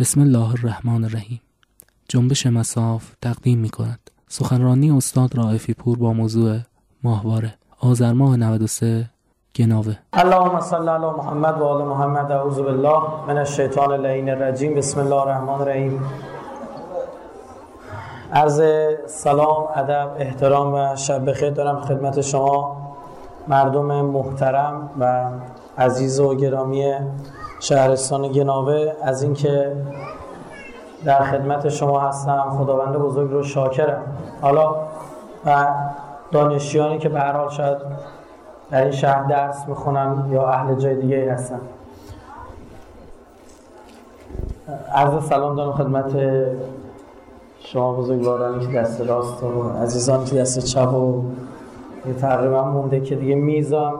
بسم الله الرحمن الرحیم. جنبش مساف تقدیم می کند سخنرانی استاد رائفی پور با موضوع ماهواره. آذر ماه 93 گناوه. اللهم صل علی محمد و آل محمد. اعوذ بالله من الشیطان اللعین الرجیم. بسم الله الرحمن الرحیم. عرض سلام ادب احترام و شب بخیر دارم خدمت شما مردم محترم و عزیز و گرامی شهرستان گناوه از اینکه در خدمت شما هستم خداوند بزرگ رو شاکرم. حالا و دانشیانی که به هر حال شاید در این شهر درس می‌خونن یا اهل جای دیگه هستن. عرض سلام دارم خدمت شما بزرگوارانی که دست راست و عزیزان که دست چپ و تقریبا مونده که دیگه میزم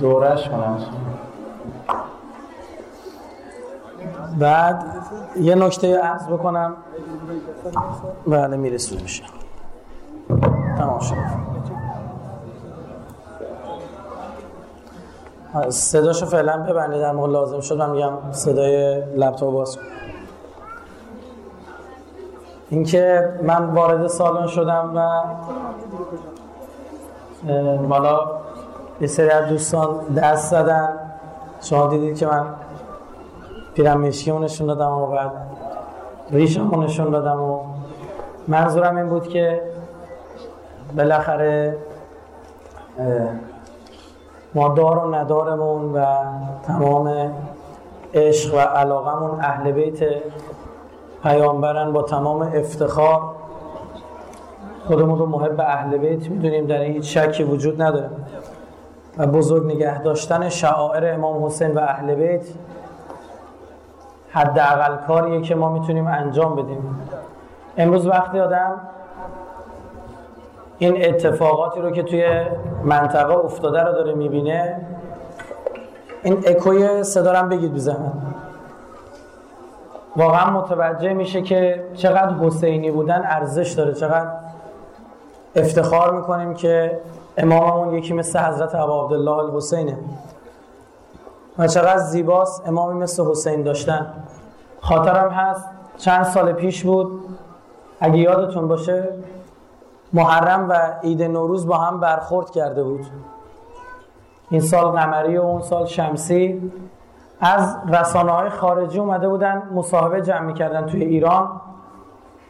دورش کنم. بعد یه نکته عرض بکنم. بله میرسون میشه تمام شد. صداشو فعلا ببندید در موقع لازم شد. من میگم صدای لپتاپ باز اینکه من وارد سالن شدم و بالا یه سری از دوستان دست زدن. شما دیدید که من پیرمشکی نشون دادم و بعد ریشم نشون دادم و منظورم این بود که بالاخره ما دار و ندارمون و تمام عشق و علاقمون اهل بیت پیامبرن با تمام افتخار خودمون رو محب اهل بیت می‌دونیم در این هیچ شکی وجود نداره. و بزرگ نگه داشتن شعائر امام حسین و اهل بیت حداقل کاریه که ما می‌تونیم انجام بدیم. امروز وقتی آدم این اتفاقاتی رو که توی منطقه افتاده رو داره می‌بینه این اکوی صدا بگید بزنم واقعا متوجه میشه که چقدر حسینی بودن ارزش داره چقدر افتخار می‌کنیم که اماممون یکی مثل حضرت ابا عبدالله الحسینه. و چقدر زیباست. امامی مثل حسین داشتن. خاطرم هست چند سال پیش بود. اگه یادتون باشه محرم و عید نوروز با هم برخورد کرده بود. این سال قمری و اون سال شمسی. از رسانه های خارجی اومده بودن مصاحبه جمع می‌کردن توی ایران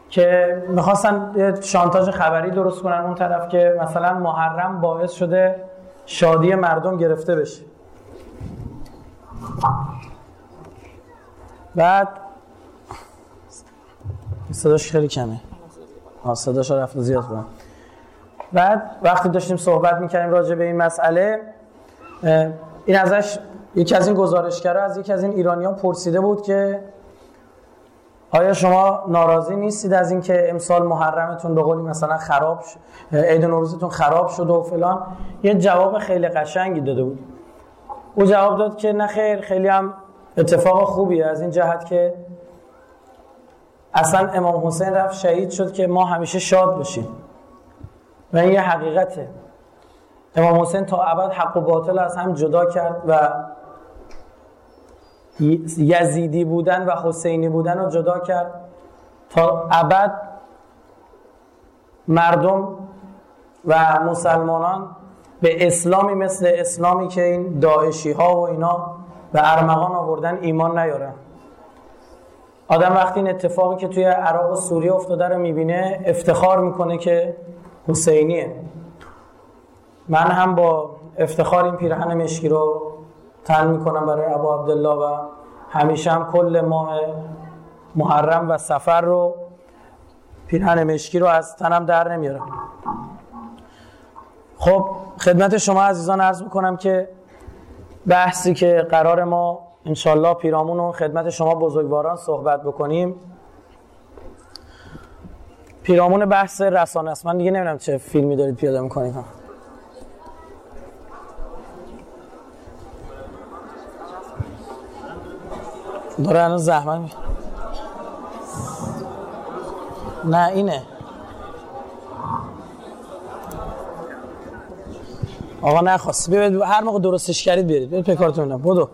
که می‌خواستن شانتاج خبری درست کنن اون طرف که مثلا محرم باعث شده شادی مردم گرفته بشه. بعد صداش خیلی کمه. صداش رفت زیاد کنم. بعد وقتی داشتیم صحبت می‌کردیم راجع به این مسئله این ازش یکی از این گزارشگرا از یکی از این ایرانیان پرسیده بود که آیا شما ناراضی نیستید از اینکه امسال محرمتون به قولی مثلا خراب شد عید نوروزتون خراب شد و فلان؟ یه جواب خیلی قشنگی داده بود. او جواب داد که نه خیر خیلی هم اتفاق خوبیه از این جهت که اصلا امام حسین رفت شهید شد که ما همیشه شاد باشیم. و این یه حقیقته. امام حسین تا ابد حق و باطل از هم جدا کرد و یزیدی بودن و حسینی بودن رو جدا کرد. تا ابد مردم و مسلمانان به اسلامی مثل اسلامی که این داعشی ها و اینا به ارمغان آوردن ایمان نیارن آدم وقتی این اتفاقی که توی عراق و سوریه افتاده رو می‌بینه افتخار می‌کنه که حسینیه. من هم با افتخار این پیرهن مشکی رو تن می‌کنم برای ابو عبدالله و همیشه هم کل ماه محرم و سفر رو پیرهن مشکی رو از تنم در نمیارم. خب خدمت شما عزیزان عرض می‌کنم که بحثی که قرار ما انشالله پیرامون و خدمت شما بزرگواران صحبت بکنیم پیرامون بحث رسانه است. من دیگه نمی‌دونم چه فیلمی دارید پیاده می‌کنید. داره الان زحمت نه اینه. آقا نخواست. بیاید هر موقع درستش کردید بیارید بیاید پیکارتون بدو.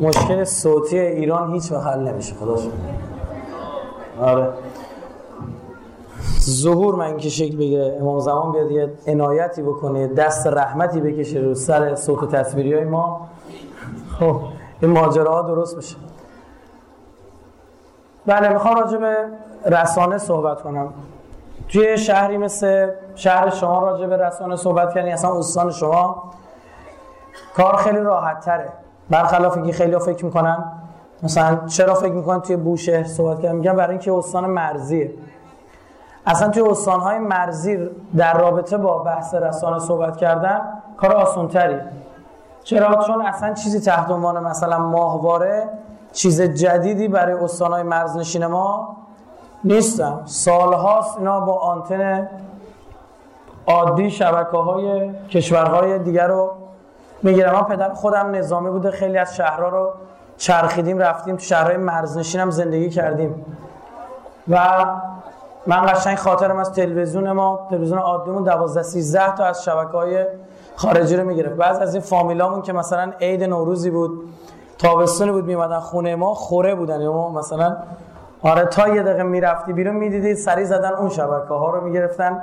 مشکل صوتی ایران هیچ وقت حل نمیشه خداش. آره. ظهور من که شکل بگیره. امام زمان بیاد یه عنایتی بکنه دست رحمتی بکشه رو سر صوت و تصویری های ما. خب این ماجراها درست بشه. بله می‌خوام راجع به رسانه صحبت کنم. توی شهری مثل شهر شما راجع به رسانه صحبت کردین اصلا استان شما کار خیلی راحت تره برخلاف اینکه خیلی فکر می‌کنن مثلا چرا فکر می‌کنن توی بوشهر صحبت کردن؟ میگن برای اینکه استان مرزیه. اصلا توی استانهای مرزی در رابطه با بحث رسانه صحبت کردن کار آسانتری. چرا؟ چون اصلا چیزی تحت عنوان مثلا ماهواره چیز جدیدی برای استانهای مرزنشین ما نیستم. سالهاست اینا با آنتن عادی شبکه های کشورهای دیگر رو می‌گیرم. من پدر خودم نظامی بوده. خیلی از شهرها رو چرخیدیم رفتیم تو شهرهای مرزنشین هم زندگی کردیم. و من قشنگ خاطرم از تلویزیون ما تلویزیون عادیمون 12 13 تا از شبکه های خارجی رو می‌گرفت. بعض از این فامیلامون که مثلا عید نوروزی بود تابستون بود میمدن خونه ما خوره بودن. ما مثلا آره تا یه دقیقه می‌رفتی بیرون می‌دیدید سری زدن اون شبکه ها رو می‌گرفتن.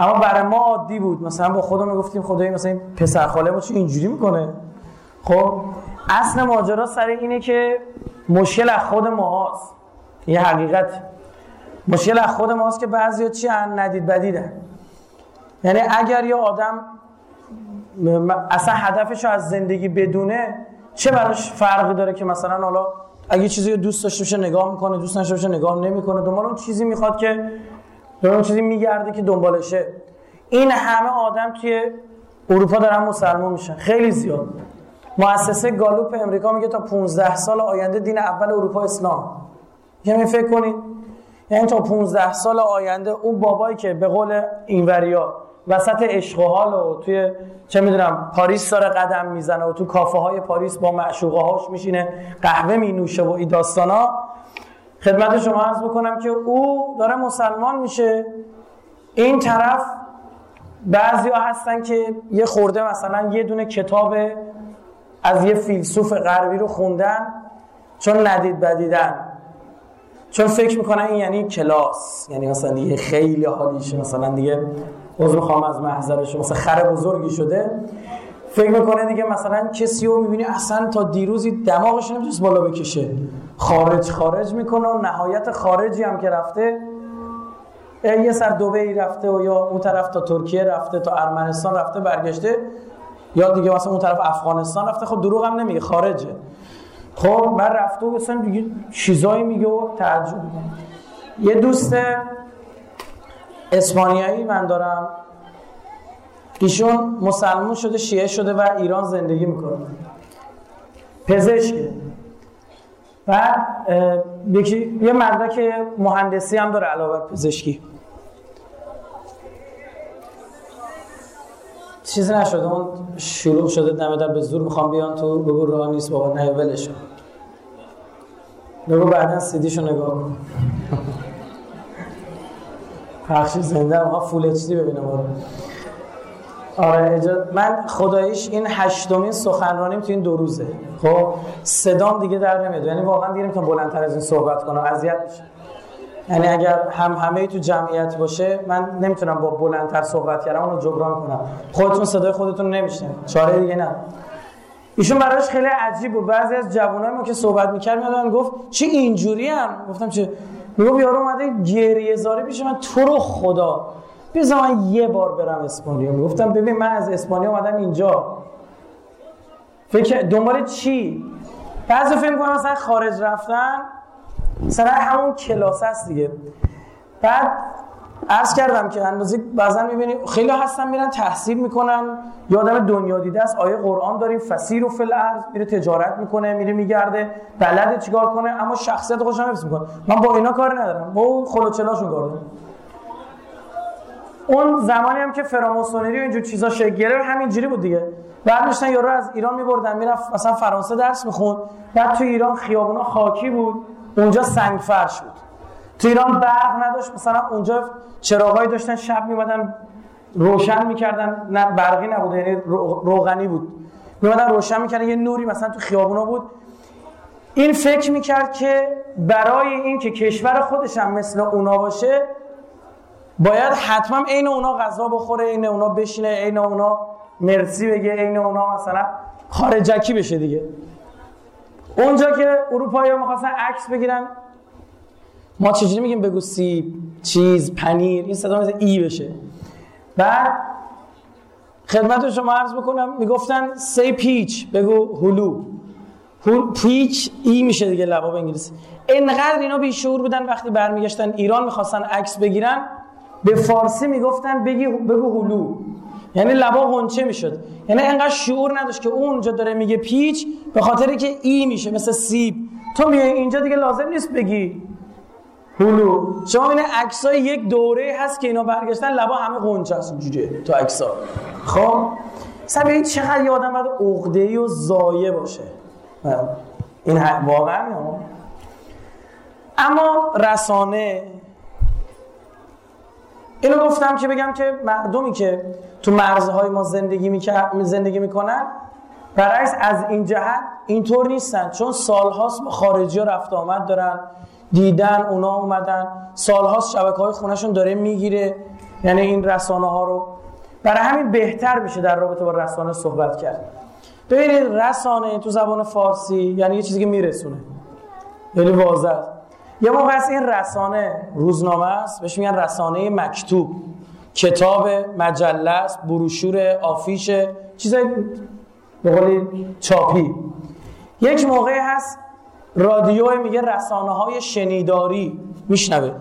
اما برای ما عادی بود. مثلا با خودم می‌گفتیم خدایی مثلا این پسر خاله ما چی اینجوری می‌کنه؟ خب اصل ماجرا سر اینه که مشکل از خود ماهاست یه حقیقت. مشکل از خود ماست که بعضی چی ندید بدیدن. یعنی اگر یه آدم اصلا هدفش از زندگی بدونه چه براش فرقی داره که مثلا حالا اگه چیزی دوست داشته باشه نگاه می‌کنه دوست نشته باشه نگاه نمی‌کنه دنبال اون چیزی می‌خواد که اون چیزی میگرده که دنبالشه. این همه آدم توی اروپا دارن مسلمان میشن. خیلی زیاد. مؤسسه گالوپ امریکا میگه تا 15 سال آینده دین اول اروپا اسلام. یعنی فکر کنید. یعنی تا 15 سال آینده اون بابایی که به قول اینوریا وسط عشق و حال و توی چه می‌دونم پاریس داره قدم می‌زنه و تو کافه های پاریس با معشوقه هاش میشینه قهوه می نوشه و این داستانا. خدمت شما عرض بکنم که او داره مسلمان میشه. این طرف بعضی ها هستن که یه خورده مثلا یه دونه کتاب از یه فیلسوف غربی رو خوندن چون ندید بدیدن. چون فکر می‌کنن این یعنی کلاس یعنی مثلا دیگه خیلی حالیشه مثلا دیگه عذر می‌خوام از محضرش مثلا خر بزرگی شده. فکر می‌کنه دیگه مثلا کسی رو می‌بینی اصلا تا دیروزی دماغش نمی‌تونست بالا بکشه. خارج خارج می‌کنه و نهایت خارجی هم که رفته یه سر دوبهی رفته و یا اون طرف تا ترکیه رفته تا ارمنستان رفته برگشته. یا دیگه مثلا اون طرف افغانستان رفته. خب دروغ هم نمیگه خارجه. خب من رفته و مثلا دیگه چیزایی میگه و تعجب یه دوست اسپانیایی من دارم. ایشون مسلمون شده شیعه شده و ایران زندگی می‌کنه. پزشکه و یکی یه مدرک مهندسی هم داره علاوه پزشکی. چیزی نشده اون شروع شده در به زور می‌خوام بیان تو بگو راه نیست بابا نه ولش بگو بعدا سیدیشو نگاه پخش زنده ها فول اچ ببینم آره آره من خداییش این هشتمین سخنرانیم تو این دو روزه. خب صدام دیگه در نمیاد. یعنی واقعا دیگه که بلندتر از این صحبت کنم. اذیت میشه یعنی اگر هم همه تو جمعیت باشه من نمی‌تونم با بلندتر صحبت کردم اونو جبران کنم. خودتون صدای خودتون نمیشنه چاره دیگه نه. ایشون براش خیلی عجیب بود. بعضی از جوانای ما که صحبت می‌کرد میادن گفت چی اینجوری هم؟ گفتم چه میگم یارو اومده گریه زاره پیش من تو رو خدا. بذار من یه بار برم اسپانیا. می‌گفتم ببین من از اسپانیا اومدم اینجا. فکر دنبال چی؟ بعضی فکر کنم مثلا خارج رفتن مثلا همون کلاس هست دیگه. بعد عرض کردم که اندازه بعضا می‌بینی خیلی هستن میرن تحصیل می‌کنن. یادم دنیا دیده است آیه قرآن داریم فسیر و فل میره تجارت می‌کنه میره میگرده بلد چیکار کنه؟ اما شخصیت خودش هم می‌کنه. من با اینا کار ندارم. با اون خلوچلاشون کار دارم. اون زمانی هم که فراماسونری و اینجور چیزا شکل گرفت همینجوری بود دیگه. بعد میشتن یارو از ایران میبردن می‌رفت مثلا فرانسه درس می‌خوند. بعد تو ایران خیابونا خاکی بود. اونجا سنگ فرش بود. تو ایران برق نداشت. مثلا اونجا چراغایی داشتن شب میمدن روشن می‌کردن. نه برقی نبود یعنی روغنی بود. میمدن روشن می‌کردن. یه نوری مثلا تو خیابونا بود. این فکر می‌کرد که برای اینکه کشور خودش هم مثل اونا باشه باید حتما عین اونا غذا بخوره عین اونا بشینه عین اونا مرسی بگه عین اونا مثلا خارجکی بشه دیگه. اونجا که اروپایی ها می‌خواستن عکس بگیرن ما چجوری میگیم بگو سیب چیز پنیر این صدا مثل ای بشه. بعد خدمت شما عرض بکنم می‌گفتن سی پیچ بگو هلو. پیچ ای میشه دیگه لبا به انگلیسی. انقدر اینا بیشعور بودن وقتی برمیگشتن ایران می‌خواستن عکس بگیرن به فارسی می‌گفتن بگی بگو هلو. یعنی لبا غنچه می‌شد. یعنی انقدر شعور نداشت که اونجا داره میگه پیچ به خاطری که ای میشه مثل سیب. تو میای اینجا دیگه لازم نیست بگی. هلو. شما این عکسای یک دوره هست که اینا برگشتن لبا همه غنچه است اینجوریه تو عکسا خب؟ مثلا این چقدر یه آدم باید عقده‌ای و زایه باشه. این واقعا اما رسانه اینو گفتم که بگم که مردمی که تو مرزهای ما زندگی می زندگی می‌کنن برعکس از این جهت اینطور نیستن چون سالهاست با خارجی ها رفت آمد دارن دیدن اونا اومدن. سالهاست شبکه های خونشون داره می‌گیره. یعنی این رسانه ها رو. برای همین بهتر میشه در رابطه با رسانه صحبت کرد. ببینید رسانه تو زبان فارسی یعنی یه چیزی که میرسونه. یعنی واضح. یه موقع از این رسانه روزنامه است. بهش میگن رسانه مکتوب. کتاب مجله است بروشور آفیش چیزای به چاپی. یک موقع هست رادیو میگه رسانه های شنیداری میشنوه.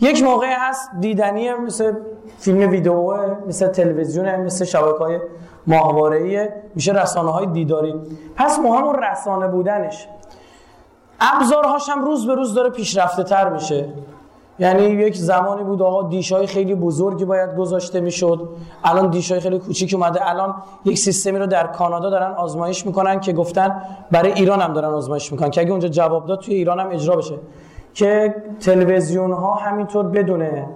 یک موقع هست دیدنی مثل فیلم ویدیو مثل تلویزیون مثل شبکه های ماهواره میشه رسانه های دیداری. پس مهم رسانه بودنش. ابزارهاش هم روز به روز داره پیشرفته تر میشه. یعنی یک زمانی بود آقا دیشای خیلی بزرگی باید گذاشته می‌شد. الان دیشای خیلی کوچیک اومده. الان یک سیستمی رو در کانادا دارن آزمایش می‌کنن که گفتن برای ایران هم دارن آزمایش می‌کنن. که اگه اونجا جواب داد توی ایران هم اجرا بشه. که تلویزیون ها همینطور بدونه.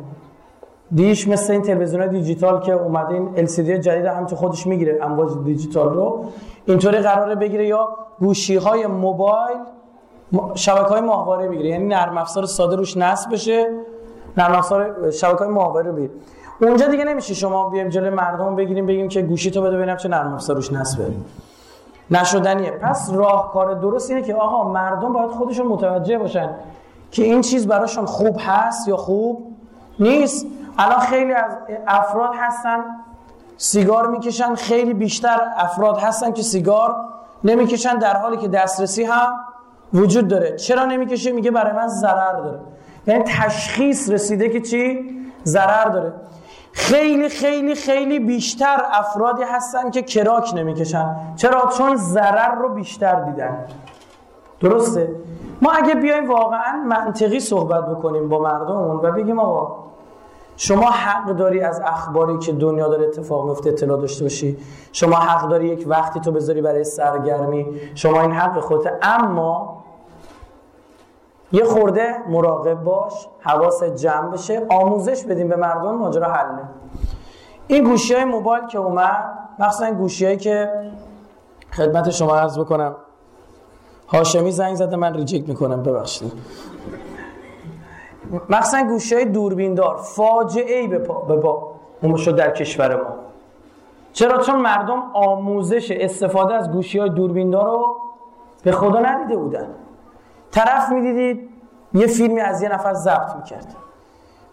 دیش مثل این تلویزیون دیجیتال که اومده این LCD جدید هم تو خودش می‌گیره. امواج دیجیتال رو. اینطوری قراره بگیره یا گوشی های موبایل شبکه های ماهواره بگیره یعنی نرم افزار ساده روش نصب بشه. نرم افزار شبکه های ماهواره بگیره. اونجا دیگه نمیشه. شما بیایم جلوی مردم بگیریم بگیم که گوشی تو بده ببینم چه نرم افزار روش نصبه نشدنیه. پس راهکار درست اینه که آقا مردم باید خودشون متوجه باشن که این چیز براشون خوب هست یا خوب نیست. الان خیلی از افراد هستن سیگار می‌کشن. خیلی بیشتر افراد هستن که سیگار نمی‌کشن در حالی که دسترسی هم وجود داره. چرا نمی‌کشه؟ میگه برای من ضرر داره. یعنی تشخیص رسیده که چی؟ ضرر داره. خیلی خیلی خیلی بیشتر افرادی هستن که کراک نمی‌کشن. چرا؟ چون ضرر رو بیشتر دیدن. درسته؟ ما اگه بیایم واقعا منطقی صحبت بکنیم با مردممون و بگیم آقا شما حق داری از اخباری که دنیا داره اتفاق میفته اطلاع داشته باشی؟ شما حق داری یک وقتی تو بذاری برای سرگرمی؟ شما این حق خودت. اما یه خورده مراقب باش حواس جمع بشه آموزش بدیم به مردم ماجرا حله این گوشی های موبایل که اومد مخصوصا این گوشی هایی که خدمت شما عرض بکنم هاشمی زنگ زده من ریجکت می‌کنم ببخشید. مخصوصا گوشی های دوربین دار فاجعه ای به با اون شد در کشور ما. چرا؟ چون مردم آموزش استفاده از گوشی های دوربین دار رو به خدا ندیده بودن. طرف می‌دیدید یه فیلمی از یه نفر ضبط می‌کرد.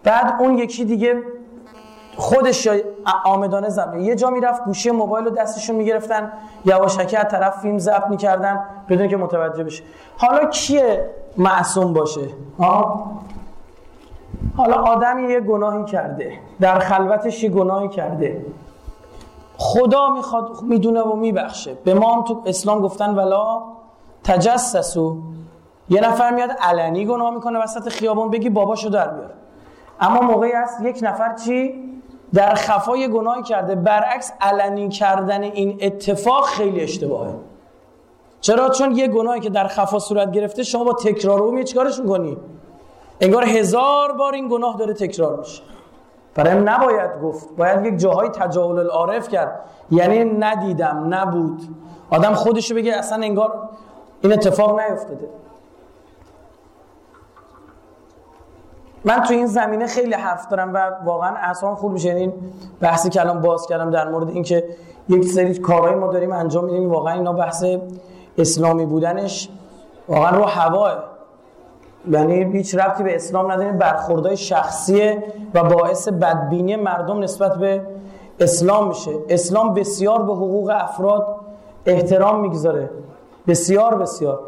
بعد اون یکی دیگه خودش آمدانه ضبط یه جا می‌رفت گوشی موبایل رو دستشون می‌گرفتن. یواشکی از طرف فیلم ضبط می‌کردن بدون که متوجه بشه. حالا کیه معصوم باشه؟ آه؟ حالا آدمی یه گناهی کرده. در خلوتش یه گناهی کرده. خدا می‌خواد می‌دونه و میبخشه. به ما هم تو اسلام گفتن ولا تجسسو. یه نفر میاد علنی گناه می‌کنه وسط خیابون بگی باباشو در بیار. اما موقعی هست یک نفر چی؟ در خفای گناهی کرده. برعکس علنی کردن این اتفاق خیلی اشتباهه. چرا؟ چون یه گناهی که در خفا صورت گرفته شما با تکرار او چیکارش می‌کنی انگار هزار بار این گناه داره تکرار میشه. برای نباید گفت. باید یک جاهای تجاهل العارف کرد. یعنی ندیدم نبود. آدم خودشو بگه اصلا انگار این اتفاق نیفتاده. من تو این زمینه خیلی حرف دارم و واقعا اصلا خوب میشه. این بحثی که الان باز کردم در مورد اینکه یک سری کارهایی ما داریم انجام میدیم واقعا اینا بحث اسلامی بودنش واقعا رو هواه. یعنی هیچ ربطی به اسلام نداره برخوردهای شخصیه و باعث بدبینی مردم نسبت به اسلام میشه. اسلام بسیار به حقوق افراد احترام می‌گذاره. بسیار بسیار.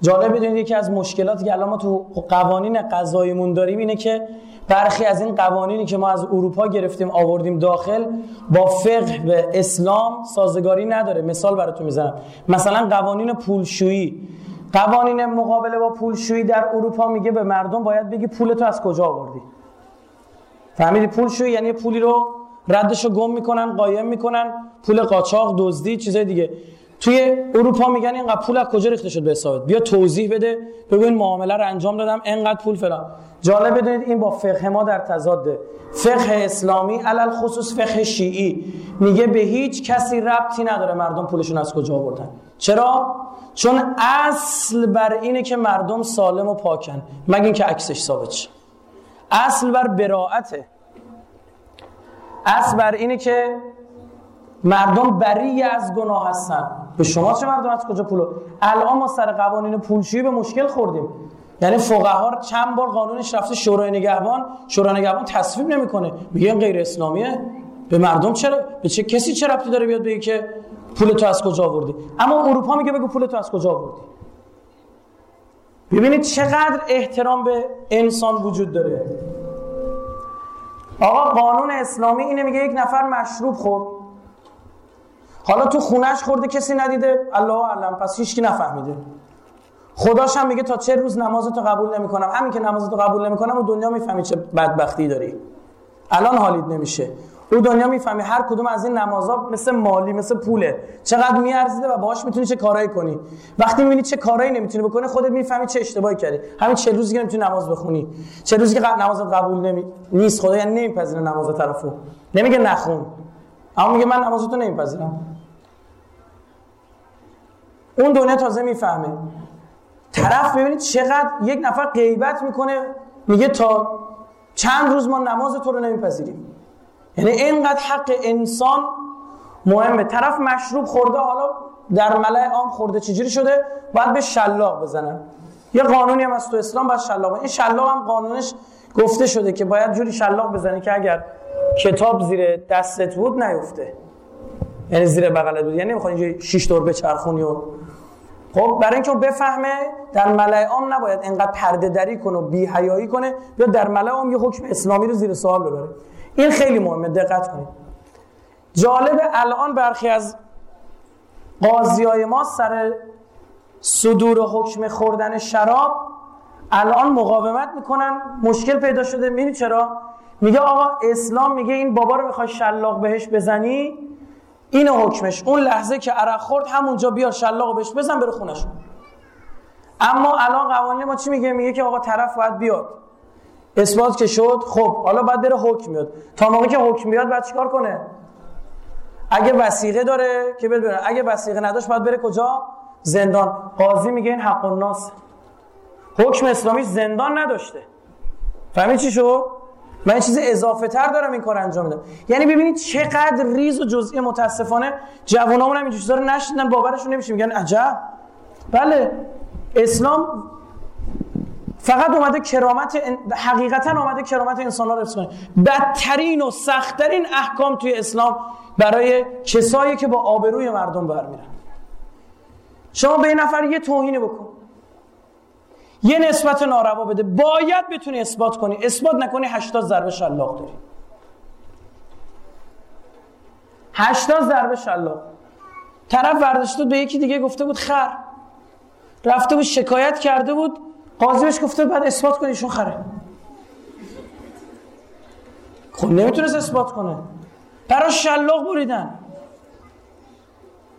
جالب بدونید یکی از مشکلاتی که الان ما تو قوانین قضاییمون داریم اینه که برخی از این قوانینی که ما از اروپا گرفتیم آوردیم داخل با فقه به اسلام سازگاری نداره. مثال براتون می‌زنم. مثلا قوانین پولشویی. قوانین مقابله با پولشویی در اروپا میگه به مردم باید بگی پولتو از کجا آوردی؟ فهمیدی پولشویی یعنی پولی رو ردش رو گم می‌کنن قایم می‌کنن پول قاچاق دزدی چیزای دیگه. توی اروپا میگن اینقدر پول از کجا ریخته شد به حسابت بیا توضیح بده. بگو این معامله رو انجام دادم اینقدر پول فلان. جالب بدونید این با فقه ما در تضاده. فقه اسلامی علل خصوص فقه شیعی. میگه به هیچ کسی ربطی نداره مردم پولشون از کجا آوردن. چرا؟ چون اصل بر اینه که مردم سالم و پاکن. مگه اینکه عکسش ثابت اصل بر براعته. اصل بر اینه که مردم بری از گناه هستن. به شما چه مردم از کجا پولو؟ الان ما سر قوانین پولشویی به مشکل خوردیم. یعنی فقها چند بار قانونش رفته شورای نگهبان شورای نگهبان تصویب نمی‌کنه. میگه غیر اسلامیه. به مردم چرا؟ به چه کسی چه ربطی داره بیاد بگه که پول تو از کجا آوردی؟ اما اروپا میگه بگو پول تو از کجا آوردی؟ ببینید چقدر احترام به انسان وجود داره. آقا قانون اسلامی اینه میگه یک نفر مشروب خورد. حالا تو خونش خورده کسی ندیده؟ الله علم پس هیچکی نفهمیده. خداش هم میگه تا چه روز نمازتو قبول نمی‌کنم. همین که نمازتو قبول نمی‌کنم و دنیا می‌فهمی چه بدبختی داری. الان حالید نمیشه. او دنیا می‌فهمی هر کدوم از این نمازها مثل مالی مثل پوله. چقدر میارزیده و باهاش می‌تونی چه کارایی کنی. وقتی می‌بینی چه کارایی نمی‌تونی بکنی خودت می‌فهمی چه اشتباهی کردی. همین چه روزی که نمی‌تونی نماز بخونی. چه روزی که نمازت قبول نمی... نیست. خدا یعنی نمیپذیره نماز طرفو نمیگه نخون. اما میگه من نمازتو نمیپذیرم. اون دنیا تازه می‌فهمه. طرف ببینید چقدر یک نفر غیبت می‌کنه میگه تا چند روز ما نماز تو رو نمیپذیریم. یعنی اینقدر حق انسان مهمه. طرف مشروب خورده حالا در ملع عام خورده چجوری شده؟ باید به شلاق بزنن. یه قانونی هم از تو اسلام باید شلاق این شلاق هم قانونش گفته شده که باید جوری شلاق بزنی که اگر کتاب زیر دستت بود نیفته. یعنی زیر بغلت بود. یعنی نمی‌خواد اینجا شش دور بچرخونی و خب برای اینکه بفهمه در ملع عام نباید انقدر پرده دری کنه و بی حیایی کنه. یا در ملع عام یه حکم اسلامی رو زیر سوال ببره. این خیلی مهمه دقت کنید. جالب الان برخی از قاضی های ما سر صدور حکم خوردن شراب الان مقاومت می‌کنن. مشکل پیدا شده. می‌دونی چرا؟ میگه آقا اسلام میگه این بابا رو می‌خوای شلاق بهش بزنی؟ اینو حکمش. اون لحظه که عرق خورد همونجا بیا شلاق بهش بزن بره خونش. اما الان قوانین ما چی میگه؟ میگه که آقا طرف باید بیاد. اثبات که شد خب حالا باید بره حکم میاد تا موقعی که حکم بیاد بعد چیکار کنه؟ اگه وسیقه داره که بره اگه وسیقه نداشت باید بره کجا؟ زندان. قاضی میگه این حق الناس. حکم اسلامی زندان نداشته. فهمید چی شد؟ من چیز اضافه تر دارم این کار انجام میدم. یعنی ببینید چقدر ریز و جزئی متاسفانه جوانامون هم این چیزا رو نشیدن باورشون نمیشه میگن عجب. بله اسلام فقط اومده کرامت حقیقتا اومده کرامت انسان ها رو کنه. بدترین و سختترین احکام توی اسلام برای کسایی که با آبروی مردم برمیرن. شما به این نفر یه توهینی بکن. یه نسبت ناروا بده. باید بتونی اثبات کنی. اثبات نکنی 80 ضربه شلاق داری. 80 ضربه شلاق. طرف ورداشته به یکی دیگه گفته بود خر. رفته بود شکایت کرده بود. قاضی گفته بعد اثبات کنی ایشون خره. خب نمی‌تونست اثبات کنه. برای شلاق بریدن.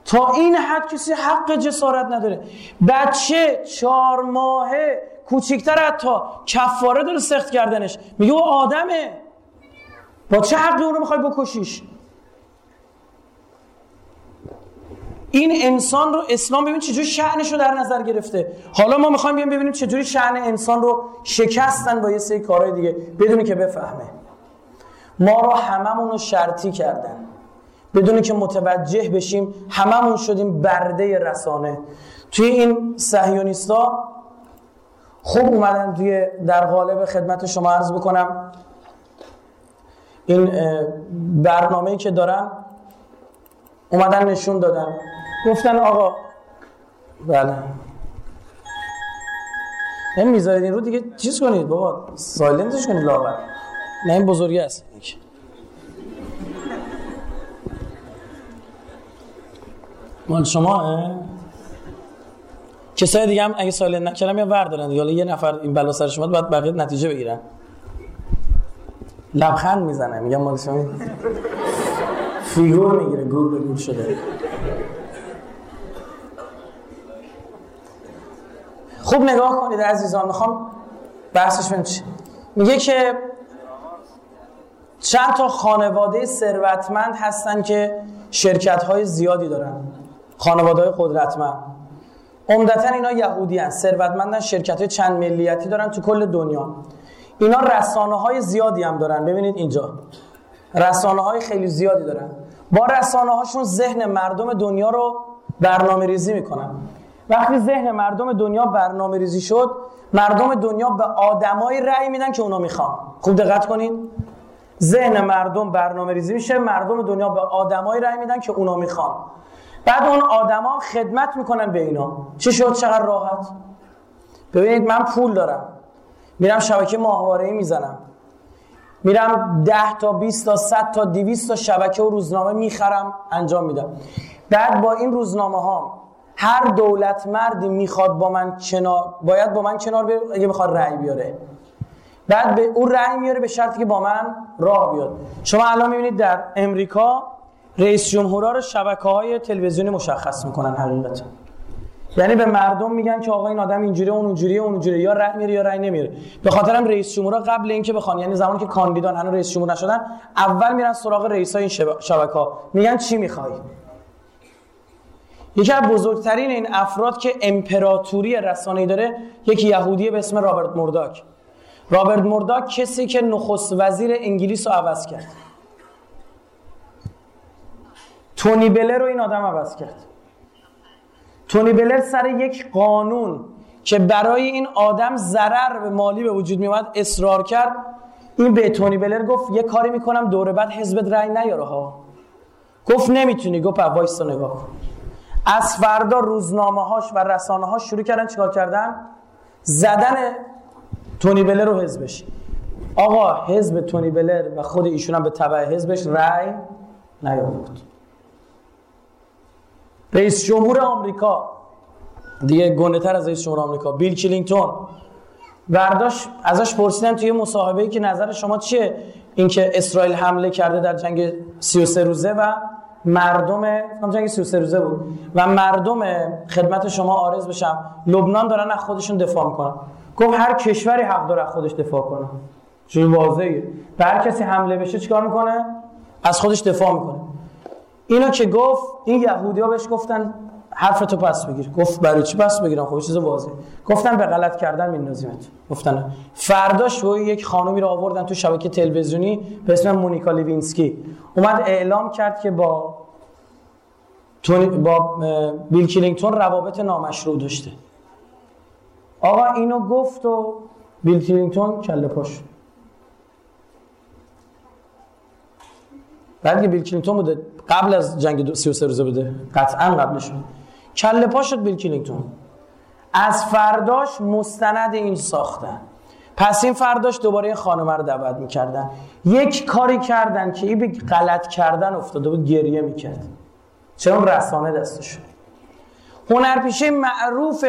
تا این حد کسی حق جسارت نداره. بچه چهار ماهه کوچیکتر حتی کفاره داره سخت کردنش. میگه او آدمه. با چه حقی اون رو می‌خوای بکشیش؟ این انسان رو اسلام ببین چجوری شعنش رو در نظر گرفته. حالا ما می‌خوایم بیایم ببینیم چجوری شعن انسان رو شکستن با یه سری کارهای دیگه بدونی که بفهمه. ما رو هممون رو شرطی کردن. بدونی که متوجه بشیم هممون شدیم برده رسانه. توی این صهیونیستا خوب اومدن توی در قالب خدمت شما عرض بکنم. این برنامه‌ای که دارن اومدن نشون دادن. گفتن آقا بله. می‌ذارید این رو دیگه چیز کنید بابا؟ silent ش کنید لاغر نه این بزرگی است. مال شما کسای دیگه هم اگه silent نکردم یا وردارن حالا یه نفر این بلا سر شما باید بقیه نتیجه بگیرن. لبخند می‌زنه میگم مال شما فیگور می‌گیره گور به گور شده. خوب نگاه کنید عزیزان می‌خوام بحثش چی میگه که چند تا خانواده ثروتمند هستن که شرکت های زیادی دارن. خانواده های قدرتمند. عمدتا اینا یهودی هستن ثروتمندن شرکت های چند ملیتی دارن تو کل دنیا. اینا رسانه های زیادی هم دارن. ببینید اینجا. رسانه های خیلی زیادی دارن. با رسانه هاشون ذهن مردم دنیا رو برنامه ریزی می‌کنن. وقتی ذهن مردم دنیا برنامه ریزی شد مردم دنیا به آدمایی رأی میدن که اونا می‌خوان. خوب دقت کنید. ذهن مردم برنامه ریزی میشه. مردم دنیا به آدمایی رأی میدن که اونا می‌خوان. بعد اون آدما خدمت می‌کنن به اینا. چی شد؟ چقدر راحت. ببینید من پول دارم. میرم شبکه ماهواره ای می‌زنم. میرم 10 تا 20 تا 100 تا 200 تا شبکه و روزنامه می‌خرم انجام میدم. بعد با این روزنامه ها هر دولت مردی می‌خواد با من کنار باید با من کنار بیاره اگه می‌خواد رأی بیاره. بعد به اون رأی میاره به شرطی که با من راه بیاد. شما الان می‌بینید در امریکا رئیس جمهورا رو شبکه های تلویزیونی مشخص می‌کنن حقیقتا یعنی به مردم میگن که آقا این آدم اینجوری اون اونجوری اون اونجوری یا رأی میاره یا رأی نمیاره به خاطرم رئیس جمهورا قبل اینکه بخوان یعنی زمانی که کاندیدان هنوز رئیس جمهور نشدن اول میرن سراغ رئیس های این شبکه ها میگن چی می‌خوای؟ یکی از بزرگترین این افراد که امپراتوری رسانه‌ای داره یکی یهودی به اسم رابرت مورداک رابرت مورداک کسی که نخست وزیر انگلیس رو عوض کرد. تونی بلر رو این آدم عوض کرد. تونی بلر سر یک قانون که برای این آدم ضرر به مالی به وجود میومد اصرار کرد. این به تونی بلر گفت یه کاری می‌کنم دوره بعد حزبت رأی نیاره ها. گفت نمی‌تونی. گفت وایسا نگاه کن. از فردا روزنامه هاش و رسانه هاش شروع کردن چیکار کردن؟ زدن تونی بلر رو حزبش. آقا حزب تونی بلر و خود ایشون هم به تبع حزبش رأی نیاورد. رئیس جمهور آمریکا. دیگه گنده تر از رئیس جمهور آمریکا. بیل کلینتون. برداشت ازش پرسیدن توی مصاحبه‌ای که نظر شما چیه؟ اینکه اسرائیل حمله کرده در جنگ 33 روزه و مردم جنگ 33 روزه بود و مردم خدمت شما آرز بشم. لبنان دارن از خودشون دفاع می‌کنن. گفت هر کشوری حق داره از خودش دفاع کنه. چون واضحه. به هر کسی حمله بشه چیکار می‌کنه؟ از خودش دفاع می‌کنه. اینو که گفت این یهودیا بهش گفتن حرف تو پس بگیر. گفت برای چی پس بگیرم؟ خب چیز واضحه. گفتن به غلط کردن میندازیمت گفتن فرداش و یک خانومی رو آوردن تو شبکه تلویزیونی به اسم مونیکا لیوینسکی. اومد اعلام کرد که با با بیل کلینگتون روابط نامشروع داشته. آقا اینو گفت و بیل کلینگتون کله پاش. بعد که بیل کلینگتون بوده قبل از جنگ 33 روزه بوده. قطعا قبلش کله پا شد بیل کلینگتون. از فرداش مستند این ساختن. پس این فرداش دوباره خانمه رو دعوت می‌کردن. یک کاری کردن که این به غلط کردن افتاده بود گریه می‌کرد. چون رسانه دستش هنرپیشه معروف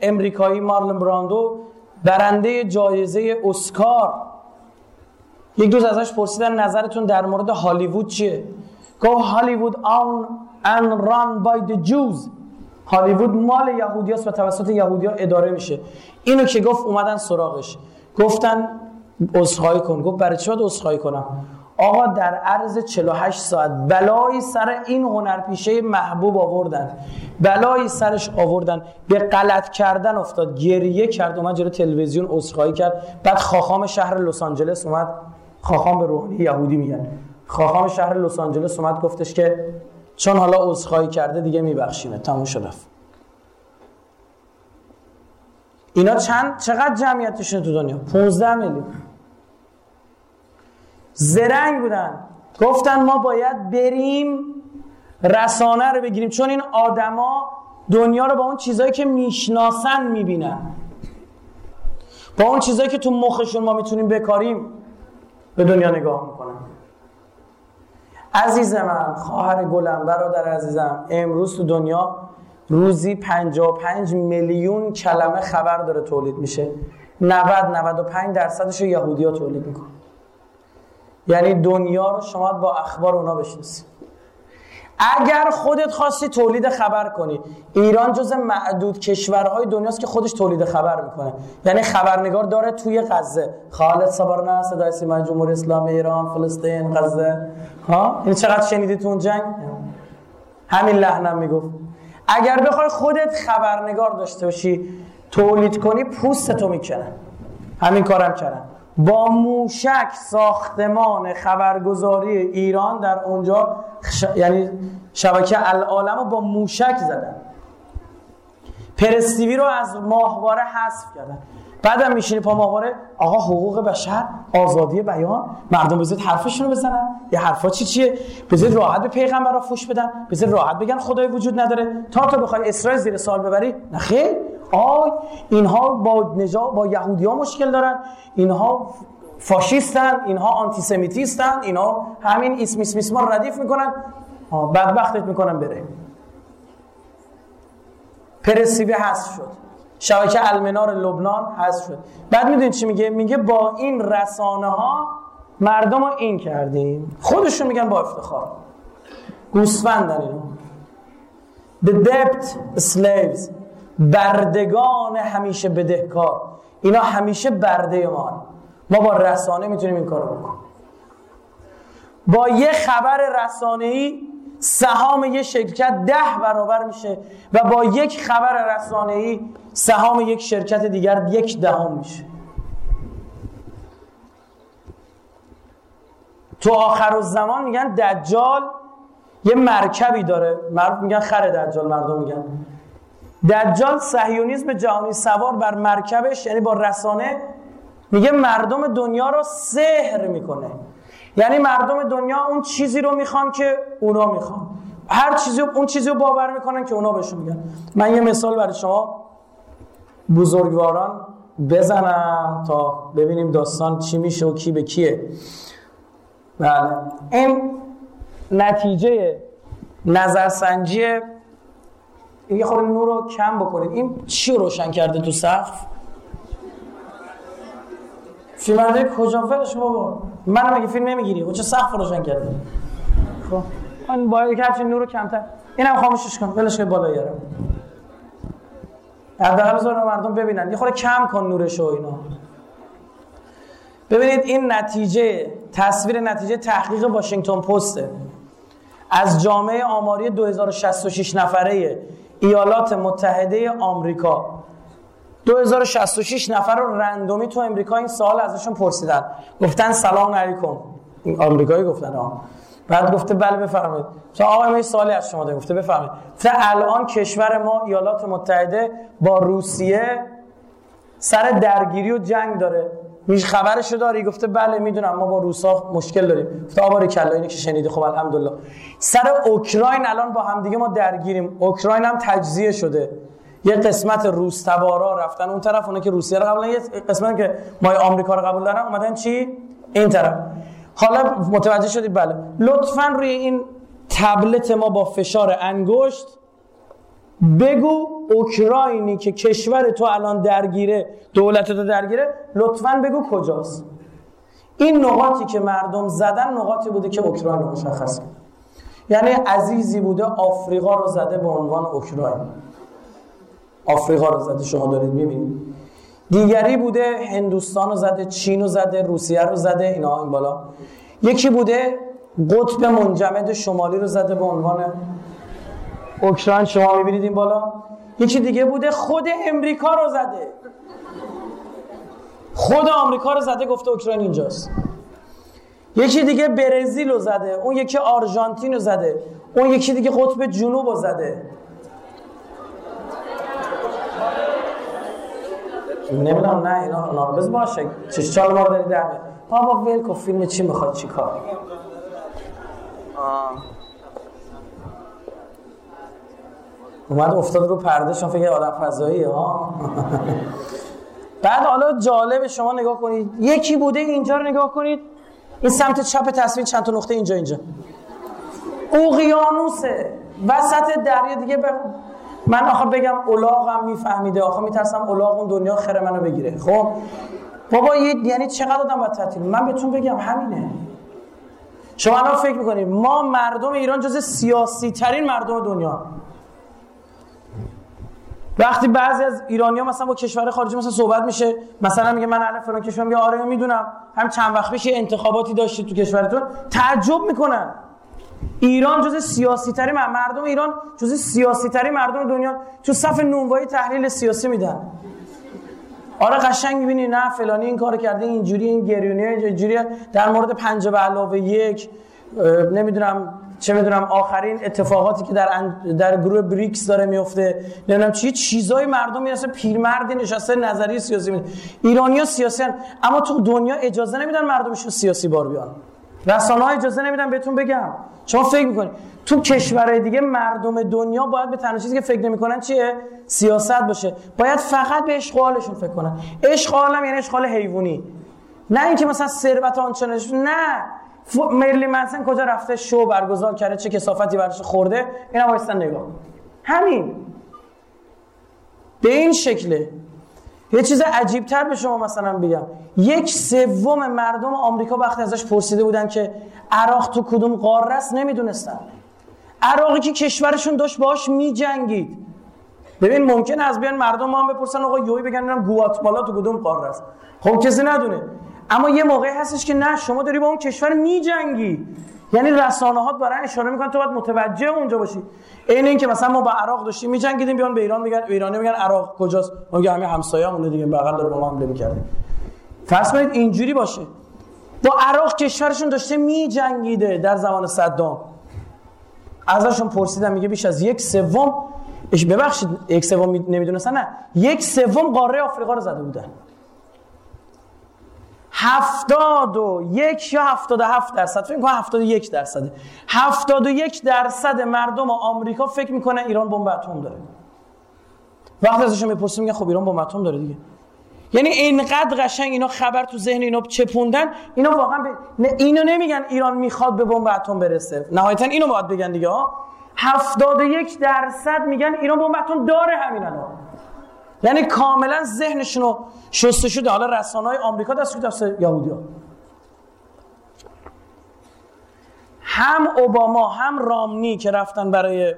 امریکایی مارلن براندو برنده جایزه اسکار. یک دوست ازش پرسیدن نظرتون در مورد هالیوود چیه؟ گفت هالیوود آن ان ران بای د جوز هالیوود مال یهودیاست و توسط یهودیا اداره میشه. اینو که گفت اومدن سراغش. گفتن عذرخواهی کن. گفت برای چی باید عذرخواهی کنم؟ آقا در عرض 48 ساعت بلایی سر این هنرپیشه محبوب آوردن. بلایی سرش آوردن. به غلط کردن افتاد. گریه کرد. اومد جلو تلویزیون عذرخواهی کرد. بعد خاخام شهر لس آنجلس اومد. خاخام به روحانی یهودی میگن. خاخام شهر لس آنجلس اومد گفتش که چون حالا عذرخواهی کرده دیگه میبخشیمه تموم شد اینا چند چقدر جمعیتشون تو دنیا؟ 15 میلیون. زرنگ بودن. گفتن ما باید بریم رسانه رو بگیریم. چون این آدما دنیا رو با اون چیزایی که می‌شناسن می‌بینن. با اون چیزایی که تو مخشون ما می‌تونیم بکاریم به دنیا نگاه می‌کنن. عزیز من خواهر گلم برادر عزیزم امروز تو دنیا روزی 55 میلیون کلمه خبر داره تولید میشه. 90 95 درصدش رو یهودیا تولید می‌کنه یعنی دنیا رو شما با اخبار اونا بشناسید. اگر خودت خواستی تولید خبر کنی ایران جز معدود کشورهای دنیاست که خودش تولید خبر می‌کنه. یعنی خبرنگار داره توی غزه. خالد صبرنا صدای سیمای جمهوری اسلامی ایران فلسطین غزه. ها؟ این چقدر شنیدی تو اون جنگ؟ همین لحنم می‌گفت. اگر بخوای خودت خبرنگار داشته باشی تولید کنی پوست تو می‌کنن همین کارم کردن. با موشک ساختمان خبرگزاری ایران در اونجا یعنی شبکه العالم رو با موشک زدن. پرستیوی رو از ماهواره حذف کردن. بعدم میشینی پا ماهواره آقا حقوق بشر آزادی بیان مردم بذارید حرفشون رو بزنن. یه حرفا چی چیه؟ بذارید راحت به پیغمبر را فوش بدن. بذارید راحت بگن خدای وجود نداره. تا تو بخوای اسرائیل زیر سال ببری نه خیر. آی اینها با نجا با یهودی ها مشکل دارن اینها فاشیستن اینها آنتیسمیتیستن اینها همین اسم اسم اسم ردیف می‌کنن. بدبختت می‌کنن بره. پرسیبی حذف شد. شبکه المنار لبنان حذف شد. بعد می‌دونید چی میگه؟ میگه با این رسانه ها مردم رو این کردیم. خودشون میگن با افتخار. گوسفندن اینو The debt slaves. بردگان همیشه بدهکار. اینا همیشه برده ما ما با رسانه می‌تونیم این کارو بکنیم. با یه خبر رسانه ای سهام یه شرکت ده برابر میشه و با یک خبر رسانه ای سهام یک شرکت دیگر یک دهم میشه. تو آخر زمان میگن دجال یه مرکبی داره. مرد میگن خر دجال مردم میگن. دجال صهیونیسم جهانی سوار بر مرکبش یعنی با رسانه میگه مردم دنیا رو سحر می‌کنه. یعنی مردم دنیا اون چیزی رو می‌خوان که اونا می‌خوان. هر چیزی اون چیزی رو باور می‌کنن که اونا بهشون میگن. من یه مثال برای شما بزرگواران بزنم تا ببینیم داستان چی میشه و کی به کیه. بله. این نتیجه نظرسنجی یه خورده نور رو کم بکنید. این چی روشن کرده تو سقف؟ فیلمنده کجا؟ فرش بابا. من مگه فیلم نمی‌گیری. خب چه سقف روشن کرده؟ خب. من باید که نور رو کمتر. اینم خاموشش کن. ولش کن بالا یارم. حداقل بذار مردم ببینن. یه خورده کم کن نورش و اینا. ببینید این نتیجه تصویر نتیجه تحقیق واشنگتن پسته از جامعه آماری 2066 نفره ایالات متحده آمریکا. 2066 نفر رو رندومی تو امریکا این سال ازشون پرسیدن. گفتن سلام علیکم. آمریکایی گفتن آه. بعد گفته بله بفرمایید. مثلا آقای ما سوالی از شما داریم گفته بفرمایید. گفته الان کشور ما ایالات متحده با روسیه سر درگیری و جنگ داره. میش خبرشو داری؟ گفته بله می‌دونم. ما با روسا مشکل داریم. گفته آباری کلا اینی که شنیدی. خب الحمدلله. سر اوکراین الان با همدیگه ما درگیریم. اوکراین هم تجزیه شده. یه قسمت روس تبارا رفتن. اون طرف اونه که روسیه رو قبول یه قسمت که ما آمریکا رو قبول دارن اومدن چی؟ این طرف. حالا متوجه شدید بله. لطفا روی این تبلت ما با فشار انگشت بگو اوکراینی که کشور تو الان درگیره دولت تو درگیره لطفا بگو کجاست. این نقاطی که مردم زدن نقاطی بوده که اوکراین رو مشخص یعنی عزیزی بوده آفریقا رو زده به عنوان اوکراین. آفریقا رو زده شما دارید می‌بینید. دیگری بوده هندوستان رو زده چین رو زده روسیه رو زده اینا این بالا. یکی بوده قطب منجمد شمالی رو زده به عنوان اوکراین شما می‌بینید این بالا؟ یکی دیگه بوده خود امریکا رو زده. خود آمریکا رو زده گفته اوکراین اینجاست. یکی دیگه برزیل رو زده اون یکی آرژانتین رو زده اون یکی دیگه قطب جنوب رو زده. نمی‌دونم نه اینا ناربز باشه. چال ما داری در بابا ول فیلم چی می‌خواد چی کار؟ اومد افتاد رو پرده شما فکر آدم فضایی ها؟ بعد حالا جالب شما نگاه کنید. یکی بوده اینجا رو نگاه کنید. این سمت چپ تصویر چند تا نقطه اینجا اینجا. اقیانوسه. وسط دریا دیگه ب... من آخه بگم اولاغم میفهمیده. آخه میترسم اولاغ اون دنیا خره منو بگیره. خب؟ بابا یعنی چقدر آدم باید تعطیل؟ من بهتون بگم همینه. شما الان فکر می‌کنید ما مردم ایران جز سیاسی ترین مردم دنیا. وقتی بعضی از ایرانی ها مثلا با کشور خارجی مثلا صحبت میشه مثلا میگه من اهل فلان کشور میگه آره می‌دونم. هم چند وقت پیش انتخاباتی داشتید تو کشورتون. تعجب می‌کنن. ایران جز سیاسی تری مردم ایران جز سیاسی تری مردم دنیا تو صف نونوایی تحلیل سیاسی میدن. آره قشنگ می‌بینی نه فلانی این کار کرده اینجوری این گریونی اینجوری در مورد پنج به علاوه یک نمی‌دونم. چه می‌دونم آخرین اتفاقاتی که در در گروه بریکس داره میفته نمی‌دونم چی چیزای مردمی اصلا پیرمردی نشسته نظری سیاسی می ایرانیا سیاسی هن. اما تو دنیا اجازه نمیدن مردمشون سیاسی بار بیان. رسانه اجازه نمیدن بهتون بگم. شما فکر می‌کنید تو کشورهای دیگه مردم دنیا باید به تنها چیزی که فکر نمی‌کنن چیه؟ سیاست باشه. باید فقط به اشغالشون فکر کنن. اشغال هم یعنی اشغال حیوانی. نه اینکه مثلا ثروت آنچنانش نه. مرلی منسن کجا رفته؟ شو برگزار کرده چه کسافتی برش خورده؟ اینا وایستن نگاه. همین. به این شکله. یه چیز عجیب تر به شما مثلا بگم. یک سوم مردم آمریکا وقتی ازش پرسیده بودن که عراق تو کدوم قاره است نمی‌دونستن. عراقی که کشورشون داشت باش میجنگید. ببین ممکن از بیان مردم ما هم بپرسن آقا یوی بگن گواتمالا تو کدوم قاره است. خب کسی ندونه. اما یه موقعی هستش که نه شما داری با اون کشور میجنگی. یعنی رسانه ها برای اشاره می‌کنن تو باید متوجه اونجا باشی. این این که مثلا ما با عراق داشتیم میجنگیدیم بیان به ایران میگن ایرانی میگن عراق کجاست؟ ما میگه همین همسایه‌مونه دیگه بغل داره با ما حمله می‌کرده. فرض کنید اینجوری باشه. با عراق کشورشون داشته میجنگیده در زمان صدام. ازشون پرسیدم میگه بیش از یک سوم ببخشید یک سوم نمی‌دونستن نه. یک سوم قاره آفریقا رو زده بودن. هفتاد و یک یا هفتاد و هفت درصد؟ فکر کنم هفتاد و یک درصده. هفتاد و یک درصد مردم آمریکا فکر می‌کنه ایران بمب اتم داره. وقتی ازشون می‌پرسیم میگن خب ایران بمب اتم داره دیگه. یعنی اینقدر قشنگ اینا خبر تو ذهن اینا چپوندن اینا واقعا ب... اینو نمیگن ایران می‌خواد به بمب اتم برسه. نهایتا اینو باید بگن دیگه ها 71 درصد میگن ایران بمب اتم داره همین الان. یعنی کاملا ذهنشون رو شسته شده. حالا رسانه های آمریکا دست دست یهودی ها. هم اوباما هم رامنی که رفتن برای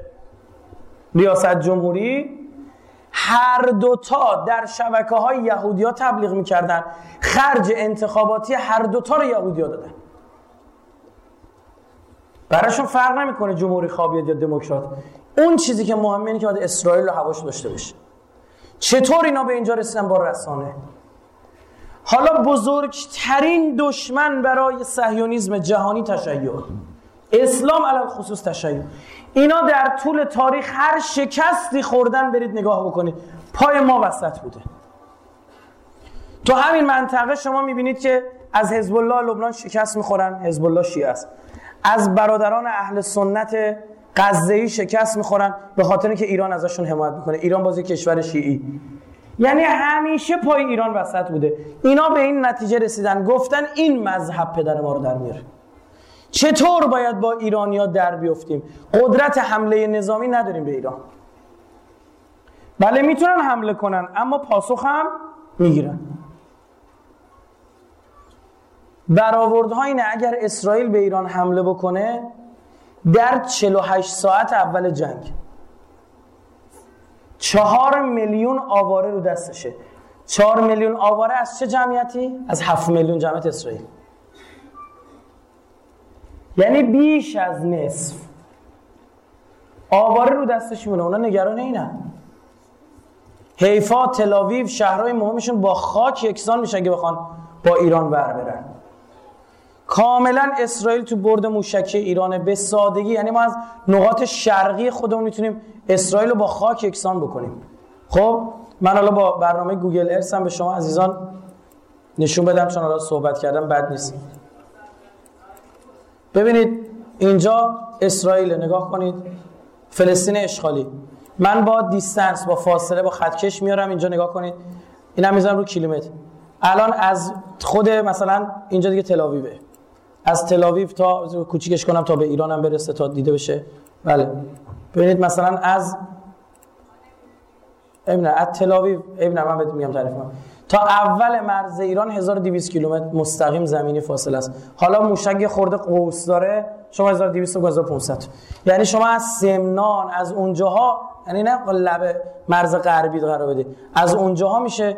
ریاست جمهوری هر دوتا در شبکه های یهودی ها تبلیغ می‌کردن. خرج انتخاباتی هر دوتا رو یهودی ها دادن. براشون فرق نمی‌کنه جمهوری خوابیاد یا دموکرات. اون چیزی که مهمه اینه که باید اسرائیل رو هواش داشته باشه. چطور اینا به اینجا رسیدن با رسانه؟ حالا بزرگترین دشمن برای سهیونیزم جهانی تشیع. اسلام علال خصوص تشیع. اینا در طول تاریخ هر شکستی خوردن برید نگاه بکنید. پای ما وسط بوده. تو همین منطقه شما می‌بینید که از حزب الله لبنان شکست می‌خورن. حزب الله شیعه است. از برادران اهل سنت غزه شکست می‌خورن به خاطر که ایران ازشون حمایت می‌کنه. ایران بازی کشور شیعی. یعنی همیشه پای ایران وسط بوده. اینا به این نتیجه رسیدن. گفتن این مذهب پدر ما رو در میاره. چطور باید با ایرانیا در بیفتیم؟ قدرت حمله نظامی نداریم به ایران. بله می‌تونن حمله کنن اما پاسخ هم می‌گیرن. برآوردها اینه اگر اسرائیل به ایران حمله بکنه در 48 ساعت اول جنگ. چهار میلیون آواره رو دستشه. چهار میلیون آواره از چه جمعیتی؟ از هفت میلیون جمعیت اسرائیل. یعنی بیش از نصف آواره رو دستش میونه اونا نگران اینن. حیفا تلاویو شهرهای مهمشون با خاک یکسان میشه اگه بخوان با ایران بر برن. کاملا اسرائیل تو برد موشکی ایرانه به سادگی یعنی ما از نقاط شرقی خودمون می‌تونیم اسرائیل رو با خاک یکسان بکنیم. خب من حالا با برنامه گوگل ارث هم به شما عزیزان نشون بدم چون حالا صحبت کردم بد نیست. ببینید اینجا اسرائیل نگاه کنید فلسطین اشغالی. من با دیستنس با فاصله با خطکش میارم اینجا نگاه کنید. اینم می‌ذارم رو کیلومتر. الان از خود مثلا اینجا دیگه تلاویبه از تلاویو تا کوچیکش کنم تا به ایران هم برسه تا دیده بشه. بله. ببینید مثلا از ابن از تلاویو ابن من بهت میگم تعریف کنم. تا اول مرز ایران 1200 کیلومتر مستقیم زمینی فاصله است. حالا موشک خورده قوس داره شما 1200 و 1500 یعنی شما از سمنان از اونجاها یعنی نه لب مرز غربی قرار بده. از اونجاها میشه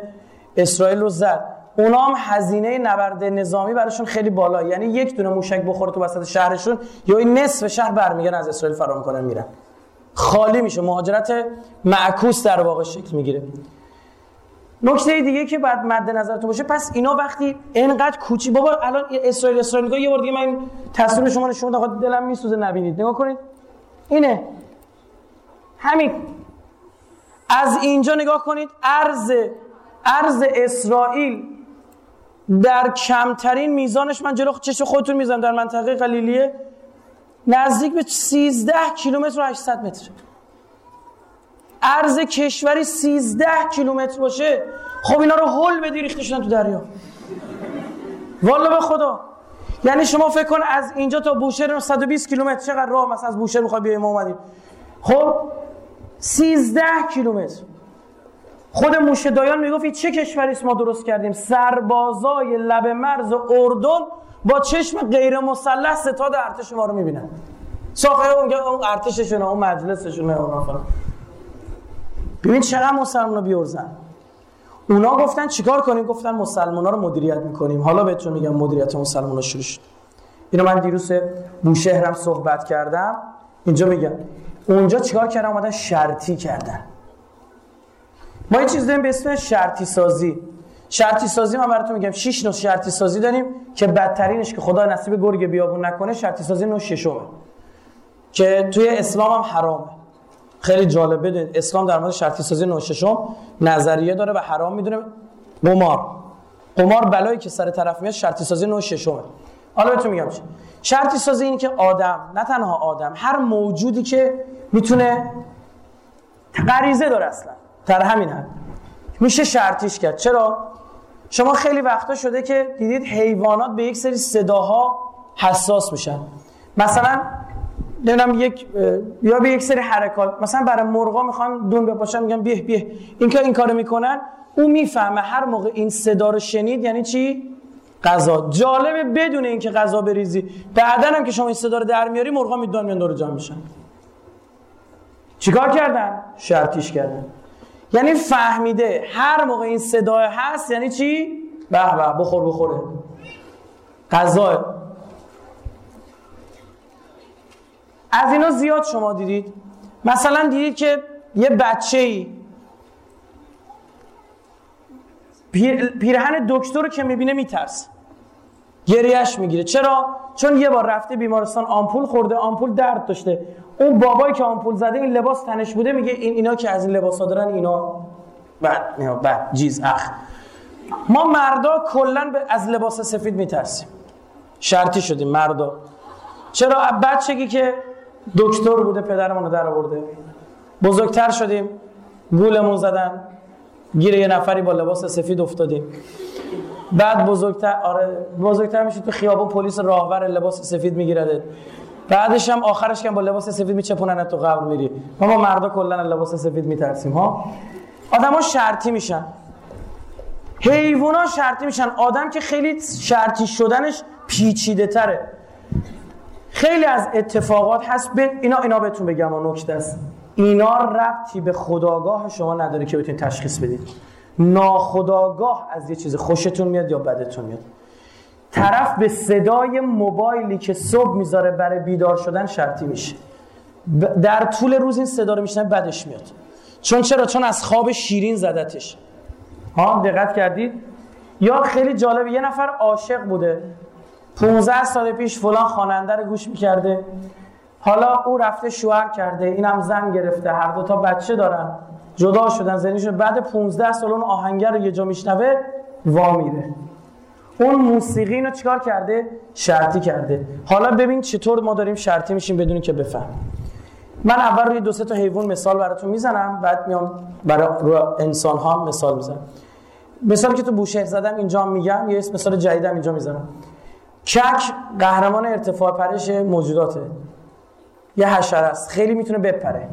اسرائیل رو زد. اونا هم هزینه نبرد نظامی براشون خیلی بالا. یعنی یک دونه موشک بخوره تو وسط شهرشون یا این نصف شهر برمیگردن از اسرائیل فرار می‌کنن میرن. خالی میشه. مهاجرت معکوس در واقع شکل می‌گیره. نکته دیگه که بعد مد نظرتون باشه پس اینا وقتی اینقدر کوچی بابا الان اسرائیل اسرائیل یه بار دیگه من تصویر شما نشون دادم دلم میسوزه نبینید. نگاه کنید. اینه. همین. از اینجا نگاه کنید. ارز ارز اسرائیل در کمترین میزانش من جلو چش خودتون می‌زنم در منطقه قلیلیه. نزدیک به 13 کیلومتر و 800 متر. عرض کشوری 13 کیلومتر باشه. خب اینا رو هول بدی شدن تو دریا. والا به خدا. یعنی شما فکر کن از اینجا تا بوشهر 120 کیلومتر. چقدر راه مثلا از بوشهر می‌خوای بیای ما اومدیم. خب 13 کیلومتر. خود موشه دایان می‌گفت چه کشوری ما درست کردیم؟ سربازای لب مرز اردن با چشم غیر مسلح ستاد ارتش ما رو می‌بینن. ساخه اون اون ارتششونه اون مجلسشونه اونا فلان ببین چقدر مسلمان رو بیورزن اونا گفتن چیکار کنیم؟ گفتن مسلمان ها رو مدیریت می‌کنیم. حالا بهتون میگم مدیریت مسلمان ها شروع شد. اینو من دیروز بوشهرم صحبت کردم. اینجا میگم. اونجا چیکار کردن؟ اومدن شرطی کردن. ما یه چیز داریم به اسم شرطی سازی شرطی سازی من براتون میگم 6 نوع شرطی سازی داریم که بدترینش که خدا نصیب گرگ بیابون نکنه شرطی سازی نوع ششمه. که توی اسلام هم حرامه. خیلی جالب. بدونید اسلام در مورد شرطی سازی نوع ششم نظریه داره و حرام می‌دونه. قمار. قمار بلایی که سر طرف میاد شرطی سازی نوع ششمه. حالا بهتون میگم چی. شرطی سازی اینه که آدم نه تنها آدم هر موجودی که می‌تونه غریزه داره اصلا. در همین حد میشه شرطیش کرد. چرا؟ شما خیلی وقتا شده که دیدید حیوانات به یک سری صداها حساس میشن. مثلا نمی‌دونم یک یا به یک سری حرکات مثلا برای مرغا می‌خوان دون بپاشن میگن بیه بیه. این که این کارو می‌کنن او می‌فهمه هر موقع این صدا رو شنید یعنی چی؟ غذا. جالبه بدون اینکه غذا بریزی. بعدا هم که شما این صدا رو در میاری مرغا میدون میان دور جمع میشن. چیکار کردن؟ شرطیش کردن. یعنی فهمیده. هر موقع این صدا هست یعنی چی؟ به به بخور بخوره. غذا. از اینا زیاد شما دیدید. مثلا دیدید که یه بچه ای پیرهن دکتر که می‌بینه میترس گریهش می‌گیره. چرا؟ چون یه بار رفته بیمارستان آمپول خورده آمپول درد داشته. اون بابایی که آمپول زده این لباس تنش بوده میگه این اینا که از این لباس ها دارن اینا. بعد بعد جیز اخ. ما مردا کلا از لباس سفید میترسیم. شرطی شدیم مردا. چرا؟ بچگی که دکتر بوده پدرمون رو در آورده بزرگتر شدیم گولمون زدن. گیر یه نفری با لباس سفید افتادیم. بعد بزرگتر آره بزرگتر میشه تو خیابون پلیس راهور لباس سفید میگیرده. بعدش هم آخرش که با لباس سفید میچپونن تو قبر میری. ما ما مردا کلا لباس سفید میترسیم ها؟ آدما شرطی میشن. حیوونا شرطی میشن. آدم که خیلی شرطی شدنش پیچیده تره خیلی از اتفاقات هست. به اینا اینا بهتون بگم و نکته است. اینا ربطی به خداگاه شما نداره که بتونید تشخیص بدید. ناخداگاه از یه چیز خوشتون میاد یا بدتون میاد. طرف به صدای موبایلی که صبح می‌ذاره برای بیدار شدن شرطی میشه. در طول روز این صدا رو میشنه بدش میاد. چون چرا؟ چون از خواب شیرین زدتش. ها دقت کردید؟ یا خیلی جالبه یه نفر عاشق بوده. 15 سال پیش فلان خواننده رو گوش می‌کرده. حالا او رفته شوهر کرده اینم زن گرفته هر دو تا بچه دارن. جدا شدن زنیشون بعد 15 سال اون آهنگر رو یه جا میشنوه وا میره. اون موسیقی اینو چیکار کرده؟ شرطی کرده. حالا ببین چطور ما داریم شرطی میشیم بدونی که بفهم. من اول روی دو سه تا حیوان مثال براتون می‌زنم بعد میام برای انسان ها مثال می‌زنم. مثال که تو بوشهر زدم اینجا میگم یه مثال جدیدم اینجا می‌زنم کک قهرمان ارتفاع پرش موجوداته. یه حشره است. خیلی می‌تونه بپره.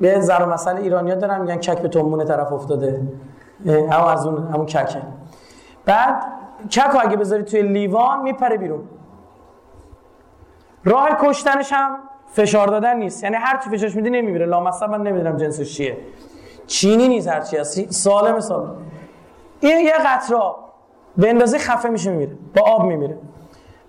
یه ذره مثلا ایرانیا دارن میگن کک به تومون طرف افتاده. هم از اون همون ککه. بعد کک اگه بذاری توی لیوان میپره بیرون. راه کشتنش هم فشار دادن نیست. یعنی هر چی فشارش میده نمیمیره لامصب من نمی‌دونم جنسش چیه. چینی نیست هر چی هست. سالم سالم این یه قطره به اندازه خفه میشه میمیره. با آب میمیره.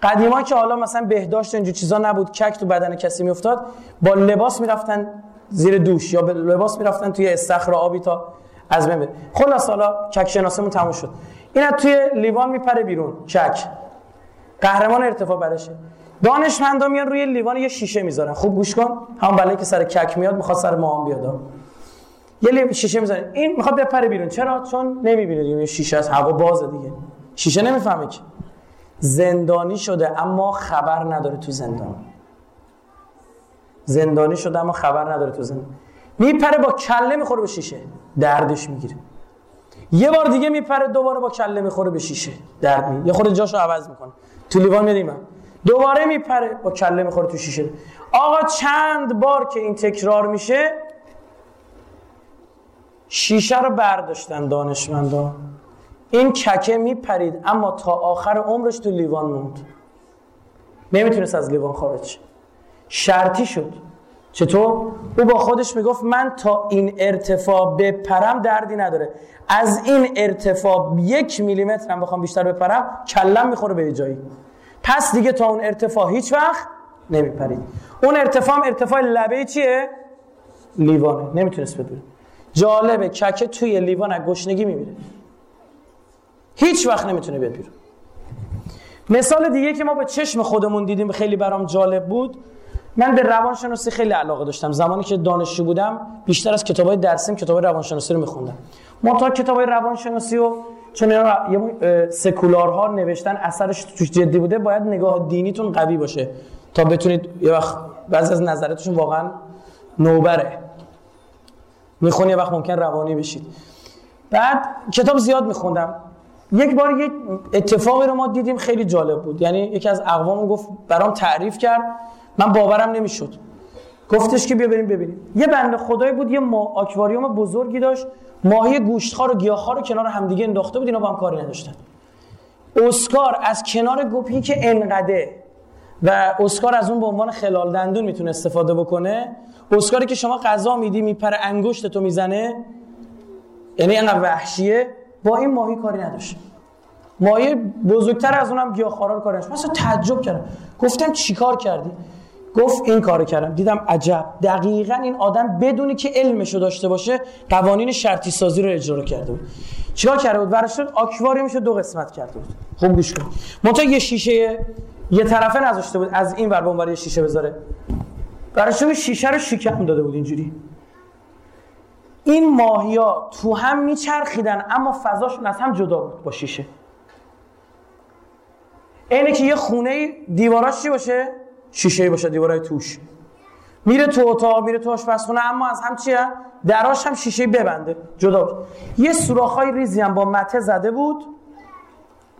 قدیما که حالا مثلا بهداشت اینجور چیزا نبود کک تو بدن کسی میافتاد با لباس می‌رفتن زیر دوش یا به لباس می‌رفتن توی استخر آبی تا از بین بره. خلاص حالا کک شناسمون تموم شد. اینا توی لیوان میپره بیرون کک قهرمان ارتفاع برشه. دانشمندا میان روی لیوان یه شیشه می‌ذارن. خوب گوش کن. هم بلایی که سر کک میاد می‌خواد سر ما هم بیاد. یه شیشه می‌ذارن این می‌خواد بپره بیرون. چرا؟ چون نمی‌بینه دیگه. شیشه از هوا بازه دیگه. شیشه نمی‌فهمه که. زندانی شده اما خبر نداره تو زندان. زندانی شده اما خبر نداره تو زندان. میپره با کله می‌خوره به شیشه. دردش می‌گیره. یه بار دیگه میپره دوباره با کله می‌خوره به شیشه. درد می یه خود جاشو عوض می‌کنه. تو لیوان میاد دوباره میپره با کله می‌خوره تو شیشه. آقا چند بار که این تکرار میشه؟ شیشه رو برداشتن دانشمندان. این ککه میپرید اما تا آخر عمرش تو لیوان موند. نمی‌تونست از لیوان خارج شرطی شد. چطور؟ او با خودش می‌گفت من تا این ارتفاع بپرم دردی نداره. از این ارتفاع یک میلیمتر هم بخوام بیشتر بپرم کلم می‌خوره به جایی. پس دیگه تا اون ارتفاع هیچ وقت نمیپرید. اون ارتفاع هم ارتفاع لبه چیه؟ لیوانه. نمی‌تونست بدونه. جالبه ککه توی لیوان از گشنگی میمیره. هیچ وقت نمی‌تونه بیاد بیرون. مثال دیگه که ما به چشم خودمون دیدیم خیلی برام جالب بود. من به روانشناسی خیلی علاقه داشتم. زمانی که دانشجو بودم بیشتر از کتابای درسیم کتاب روانشناسی رو میخوندم. ما تا کتابای روانشناسی و چون یه سکولارها نوشتن اثرش توش جدی بوده باید نگاه دینیتون قوی باشه تا بتونید یه وقت بعضی از نظراتشون واقعا نوبره. می‌خونی یه وقت ممکن روانی بشید بعد کتاب زیاد میخوندم. یک بار یک اتفاقی رو ما دیدیم خیلی جالب بود. یعنی یکی از اقوام گفت برام تعریف کرد. من باورم نمی‌شد. گفتش که بیا بریم ببینیم. یه بنده خدایی بود یه ما آکواریوم بزرگی داشت. ماهی گوشتخوار و گیاهخوار رو کنار همدیگه انداخته بود اینا با هم کاری نداشتن. اسکار از کنار گپی که انقده و اسکار از اون به عنوان خلال دندون می‌تونه استفاده بکنه اسکاری که شما غذا میدی میپره انگشت تو می‌زنه یعنی اینقدر وحشیه با این ماهی کاری نداشت. ماهی بزرگتر از اونم گیاهخوارا کاری نداشت. مثلا تعجب کردم. گفتم چیکار کردی؟ گفت این کارو کردم. دیدم عجب. دقیقا این آدم بدونی که علمشو داشته باشه قوانین شرطی سازی رو اجرا کرده بود. چیکار کرده بود؟ براش آکواریومشو دو قسمت کرده بود. خوب گوش کن. منتها یه شیشه یه طرفه نذاشته بود. از این ور به یه شیشه بذاره. براش شیشه رو شکم داده بود اینجوری. این ماهیا تو هم میچرخیدن اما فضاشون از هم جدا بود با شیشه. اینه که یه خونه دیواراش چی باشه؟ شیشه باشه دیوارای توش. میره تو اتاق میره تو آشپزخونه اما از هم چیه دراش هم شیشه ببنده. جدا. یه سوراخ‌های ریزی هم با مته زده بود.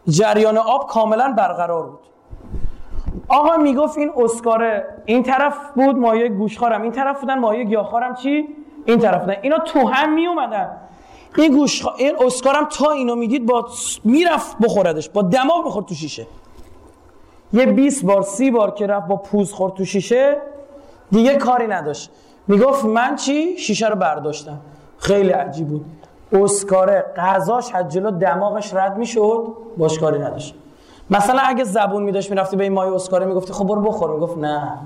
جریان آب کاملا برقرار بود. آقا می‌گفت این اسکاره این طرف بود مایه گوشخارم. این طرف بودن مایه گیاهخوارم. چی؟ این طرف بودن. اینا تو هم می اومدن این گوش این اسکارم تا اینو می‌دید با می‌رفت بخوردش. با دماغ بخورد تو شیشه. یه 20 بار 30 بار که رفت با پوز خورد تو شیشه دیگه کاری نداشت. می‌گفت من چی؟ شیشه رو برداشتم. خیلی عجیب بود. اسکاره غذاش از جلو دماغش رد می‌شد باش کاری نداشت. مثلا اگه زبون میداشت می‌رفتی به این مایه اسکاره می‌گفتی خب برو بخور. می‌گفت نه.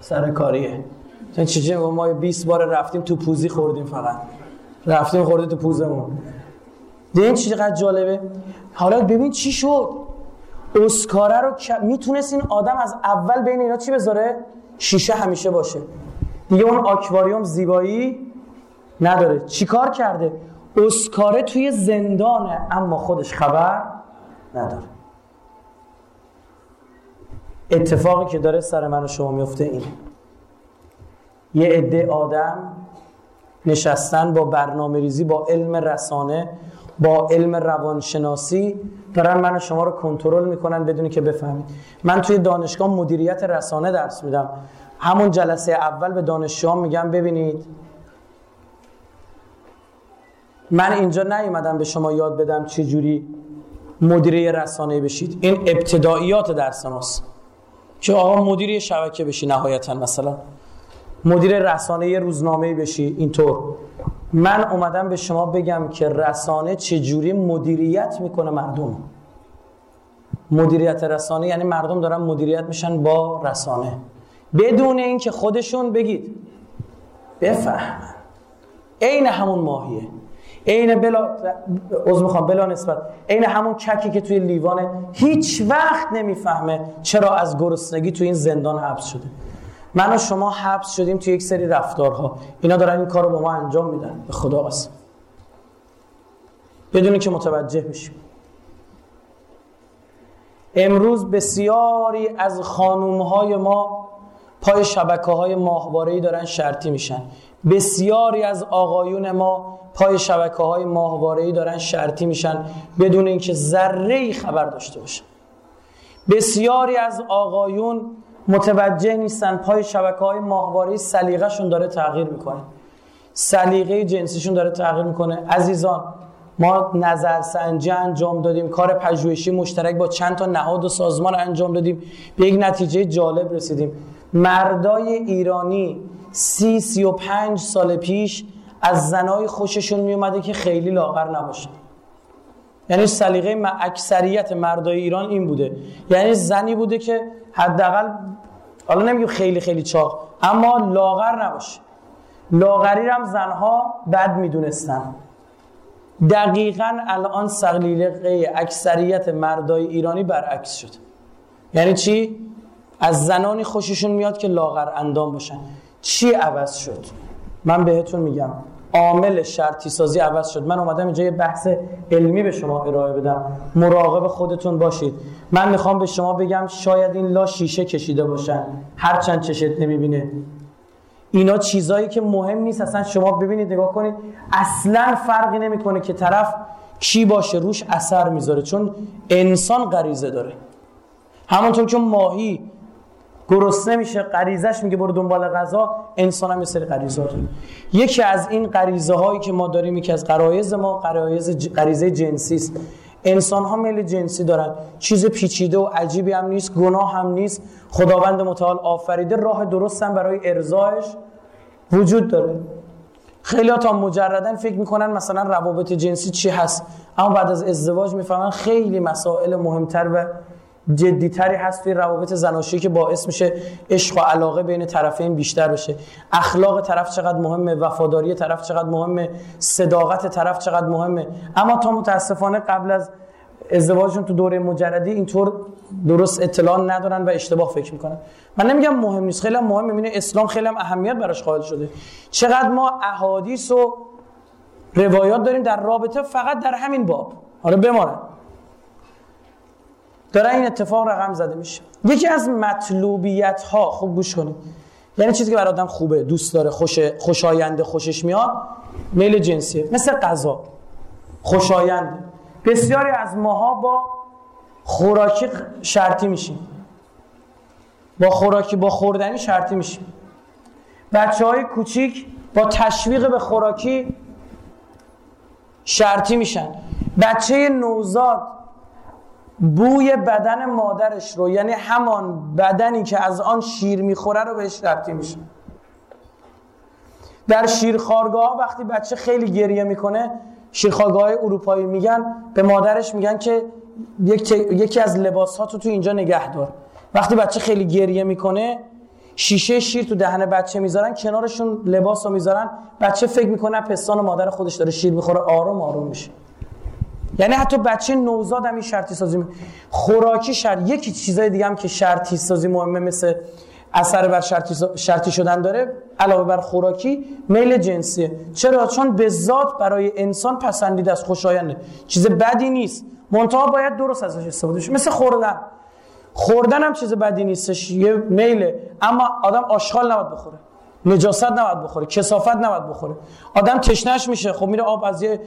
سر کاریه. چون چیزی ما 20 بار رفتیم تو پوزی خوردیم فقط. رفتیم خورده تو پوزمون. این چقدر جالبه؟ حالا ببین چی شد؟ اسکاره رو می‌تونست این آدم از اول بین اینا چی بذاره؟ شیشه همیشه باشه. دیگه اون آکواریوم زیبایی نداره. چیکار کرده؟ اسکاره توی زندانه اما خودش خبر نداره. اتفاقی که داره سر من و شما میفته اینه. یه عده آدم نشستن با برنامه ریزی با علم رسانه با علم روانشناسی دارن من شما رو کنترل می‌کنن بدونی که بفهمید. من توی دانشگاه مدیریت رسانه درس میدم. همون جلسه اول به دانشجویان میگم ببینید. من اینجا نیومدم به شما یاد بدم چه جوری مدیره رسانه بشید. این ابتداییات درس ماست. که آقا مدیر شبکه بشی نهایتا مثلا. مدیر رسانه روزنامه بشی اینطور. من اومدم به شما بگم که رسانه چجوری مدیریت می‌کنه مردم. مدیریت رسانه یعنی مردم دارن مدیریت میشن با رسانه. بدون اینکه خودشون بگید. بفهمن عین همون ماهیه. عین بلا عذر می‌خوام بلا نسبت. عین همون ککی که توی لیوانه هیچ وقت نمی‌فهمه چرا از گرسنگی توی این زندان حبس شده. من و شما حبس شدیم توی یک سری رفتارها. اینا دارن این کار رو با ما انجام میدن. به خدا قسم. بدونی که متوجه بشیم. امروز بسیاری از خانومهای ما پای شبکه های ماهواره‌ای دارن شرطی میشن. بسیاری از آقایون ما پای شبکه های ماهواره‌ای دارن شرطی میشن بدون اینکه ذره خبر داشته باشن. بسیاری از آقایون متوجه نیستن پای شبکه های ماهواره سلیقه‌شون داره تغییر می‌کنه. سلیقه جنسیشون داره تغییر می‌کنه. عزیزان ما نظرسنجی انجام دادیم. کار پژوهشی مشترک با چند تا نهاد و سازمان انجام دادیم. به یک نتیجه جالب رسیدیم. مردای ایرانی سی سی و پنج سال پیش از زنای خوششون میومده که خیلی لاغر نباشن یعنی سلیقه اکثریت مردای ایران این بوده. یعنی زنی بوده که حداقل حالا نمیگیم خیلی خیلی چاق اما لاغر نباشه. لاغری هم زنها بد می‌دونستن. دقیقا الان سلیقه اکثریت مردای ایرانی برعکس شد. یعنی چی؟ از زنانی خوششون میاد که لاغر اندام باشن. چی عوض شد؟ من بهتون میگم. عامل شرطی سازی عوض شد. من اومدم اینجا یه بحث علمی به شما ارائه بدم. مراقب خودتون باشید. من می‌خوام به شما بگم شاید این لا شیشه کشیده باشن. هرچند چشت نمی‌بینه. اینا چیزایی که مهم نیست. اصلا شما ببینید نگاه کنید. اصلا فرقی نمی‌کنه که طرف کی باشه روش اثر می‌ذاره. چون انسان غریزه داره. همونطور که ماهی گرسنه میشه غریزش میگه برو دنبال غذا. انسان هم یه سری غریزه داره. یکی از این غریزه هایی که ما داریم یکی از غرایز ما غرایز غریزه جنسی است. انسان ها میل جنسی دارن. چیز پیچیده و عجیبی هم نیست گناه هم نیست. خداوند متعال آفریده راه درست هم برای ارزایش وجود داره. خیلی تا مجردن فکر می‌کنن مثلا روابط جنسی چی هست. اما بعد از ازدواج می‌فهمن خیلی مسائل مهمتر و جدیتری هست توی روابط زناشویی که باعث میشه عشق و علاقه بین طرفین بیشتر بشه. اخلاق طرف چقدر مهمه وفاداری طرف چقدر مهمه صداقت طرف چقدر مهمه. اما تا متاسفانه قبل از ازدواجشون تو دوره مجردی اینطور درست اطلاع ندارن و اشتباه فکر می‌کنن. من نمیگم مهم نیست خیلی هم مهم می‌بینه اسلام خیلی هم اهمیت براش قائل شده. چقدر ما احادیث و روایات داریم در رابطه فقط در همین باب. حالا بمانه. داره این اتفاق رقم زده میشه. یکی از مطلوبیت ها خوب گوش کنید. یعنی چیزی که برای آدم خوبه دوست داره خوش خوشاینده خوشش میاد میل جنسیه. مثل غذا. خوشایند. بسیاری از ماها با خوراکی شرطی میشیم. با خوراکی با خوردنی شرطی میشیم. بچه های کوچیک با تشویق به خوراکی شرطی میشن. بچه نوزاد بوی بدن مادرش رو یعنی همان بدنی که از آن شیر می‌خوره رو بهش ربطی میشه در شیرخوارگاه وقتی بچه خیلی گریه می‌کنه شیرخوارگاه اروپایی میگن به مادرش میگن که یکی از لباس ها تو تو اینجا نگه دار. وقتی بچه خیلی گریه می‌کنه شیشه شیر تو دهن بچه می‌ذارن کنارشون لباس رو می‌ذارن. بچه فکر می‌کنه پستان مادر خودش داره شیر می‌خوره آروم آروم میشه. یعنی حتی بچه نوزاد هم این شرطی سازی. خوراکی شرط یکی چیزای دیگه هم که شرطی سازی مهمه مثل اثر بر شرطی, شرطی شدن داره علاوه بر خوراکی میل جنسیه. چرا؟ چون به ذات برای انسان پسندیده است خوشاینده. چیز بدی نیست. منتها باید درست ازش استفاده شه. مثل خوردن. خوردن هم چیز بدی نیستش یه میله. اما آدم آشغال نباید بخوره. نجاست نباید بخوره کسافت نباید بخوره. آدم تشنش میشه خب میره آب از یه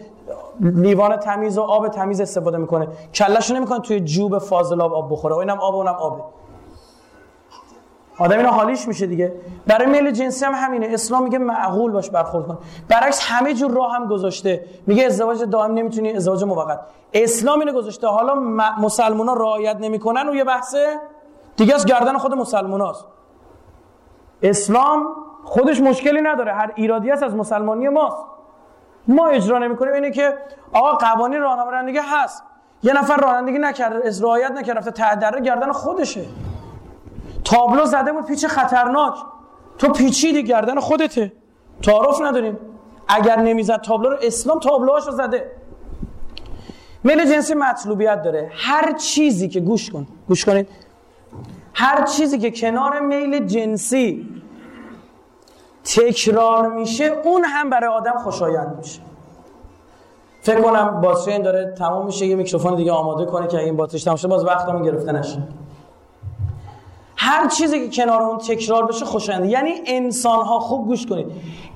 لیوان تمیز و آب تمیز استفاده می‌کنه. کلشو نمی‌کنه توی جوب فاضل آب بخوره. اینم آب اونم آبه. آدم اینا حالیش میشه دیگه. برای میل جنسی هم همینه. اسلام میگه معقول باش برخورد کن. برعکس همه جور راه هم گذاشته. میگه ازدواج دائم نمی‌تونی ازدواج موقت. اسلام اینو گذاشته. حالا مسلمونا رعایت نمی‌کنن و یه بحثه دیگه از گردن خود مسلموناست. اسلام خودش مشکلی نداره. هر ایرادی است از مسلمانی ماست. ما اجرا نمی‌کنیم اینه که آقا قوانین راهنمایی هست. یه نفر رانندگی نکرده از رعایت نکرده رفته تعدره گردن خودشه. تابلو زده بود پیچ خطرناک. تو پیچیدی گردن خودته. تعارف نداریم. اگر نمی‌زد تابلو رو اسلام تابلوهاشو زده. میل جنسی مطلوبیت داره. هر چیزی که گوش کن. گوش کنید. هر چیزی که کنار میل جنسی تکرار میشه اون هم برای آدم خوشایند میشه. فکر کنم باتری این داره تمام میشه یه میکروفون دیگه آماده کنه که این باتریش تمام باز وقتمون گرفته نشه. هر چیزی که کنار اون تکرار بشه خوشاینده یعنی انسان ها خوب گوش کنید.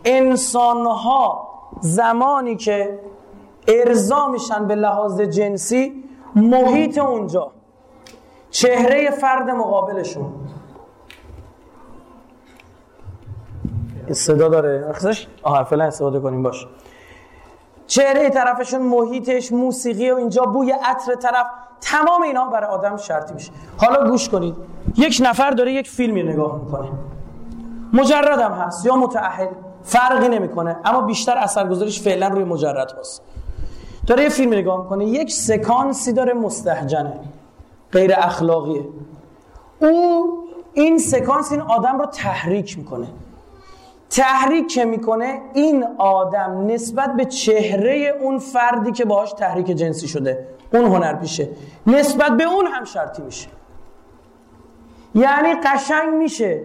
انسان ها زمانی که ارضا میشن به لحاظ جنسی محیط اونجا. چهره فرد مقابلشون. صدا داره. آها فعلا استفاده کنیم باش. چهره طرفشون محیطش موسیقی و اینجا بوی عطر طرف تمام اینا برای آدم شرطی میشه. حالا گوش کنید. یک نفر داره یک فیلمی نگاه می‌کنه. مجردم هست یا متعهد فرقی نمی‌کنه اما بیشتر اثرگذاریش فعلا روی مجرد هست داره یه فیلم نگاه می‌کنه یک سکانسی داره مستهجنه غیر اخلاقیه. او این سکانس این آدم رو تحریک می‌کنه. تحریک که می‌کنه؟ این آدم نسبت به چهره اون فردی که باهاش تحریک جنسی شده اون هنر پیشه. نسبت به اون هم شرطی میشه. یعنی قشنگ میشه.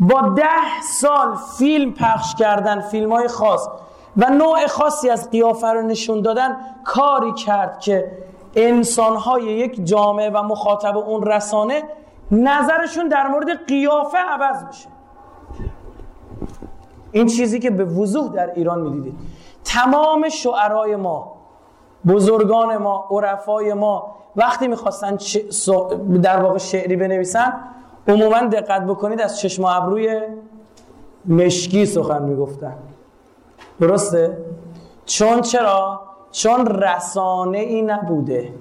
با ده سال فیلم پخش کردن فیلم های خاص و نوع خاصی از قیافه رو نشون دادن کاری کرد که انسانهای یک جامعه و مخاطب اون رسانه نظرشون در مورد قیافه عوض میشه این چیزی که به وضوح در ایران می‌دیدید. تمام شعرهای ما بزرگان ما عرفای ما وقتی می‌خواستن در واقع شعری بنویسن عموما دقت بکنید از چشم ابروی مشکی سخن می‌گفتن. درسته؟ چون چرا؟ چون رسانه ای نبوده.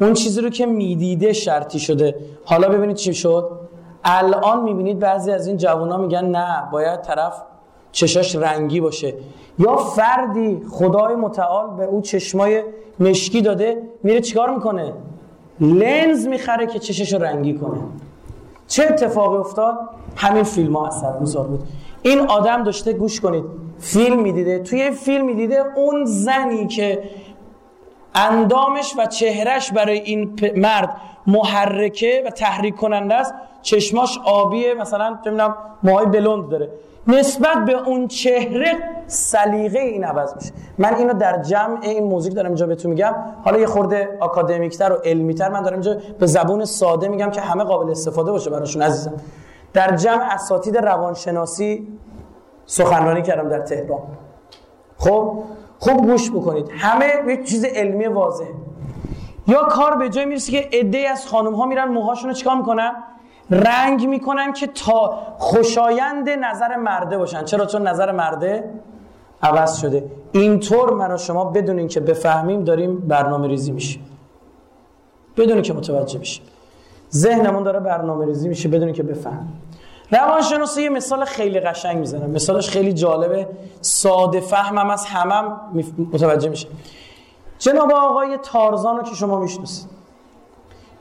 اون چیزی رو که می‌دیده شرطی شده. حالا ببینید چی شد؟ الان می‌بینید بعضی از این جوان میگن نه باید طرف چشاش رنگی باشه. یا فردی خدای متعال به او چشمای مشکی داده میره چیکار می‌کنه؟ لنز می‌خره که چشش رنگی کنه. چه اتفاقی افتاد؟ همین فیلم ها اثر بود. این آدم داشته گوش کنید فیلم می‌دیده. توی فیلم می‌دیده اون زنی که اندامش و چهرش برای این مرد محرکه و تحریک کننده است. چشماش آبیه مثلا نمی‌دونم موهای بلوند داره. نسبت به اون چهره سلیقه این عوض میشه. من اینو در جمع این موزیک دارم اینجا بهتون میگم. حالا یه خورده آکادمیکتر و علمیتر من دارم اینجا به زبون ساده میگم که همه قابل استفاده باشه براشون عزیزم. در جمع اساتید روانشناسی سخنرانی کردم در تهران. خب؟ خوب گوش بکنید. همه یه چیز علمی واضحه. یا کار به جای می‌رسه که عده از خانم ها میرن موهاشون رو چیکار می‌کنن؟ رنگ می‌کنن که تا خوشایند نظر مرده باشن. چرا؟ چون نظر مرده عوض شده. اینطور من و شما بدونین که بفهمیم داریم برنامه ریزی میشیم. بدونین که متوجه بشیم ذهنمون داره برنامه ریزی میشه بدونین که بفهمیم. روانشناسی یه مثال خیلی قشنگ می‌زنم مثالش خیلی جالبه. ساده فهمم از همم متوجه میشه. جناب آقای تارزان رو که شما می‌شناسید.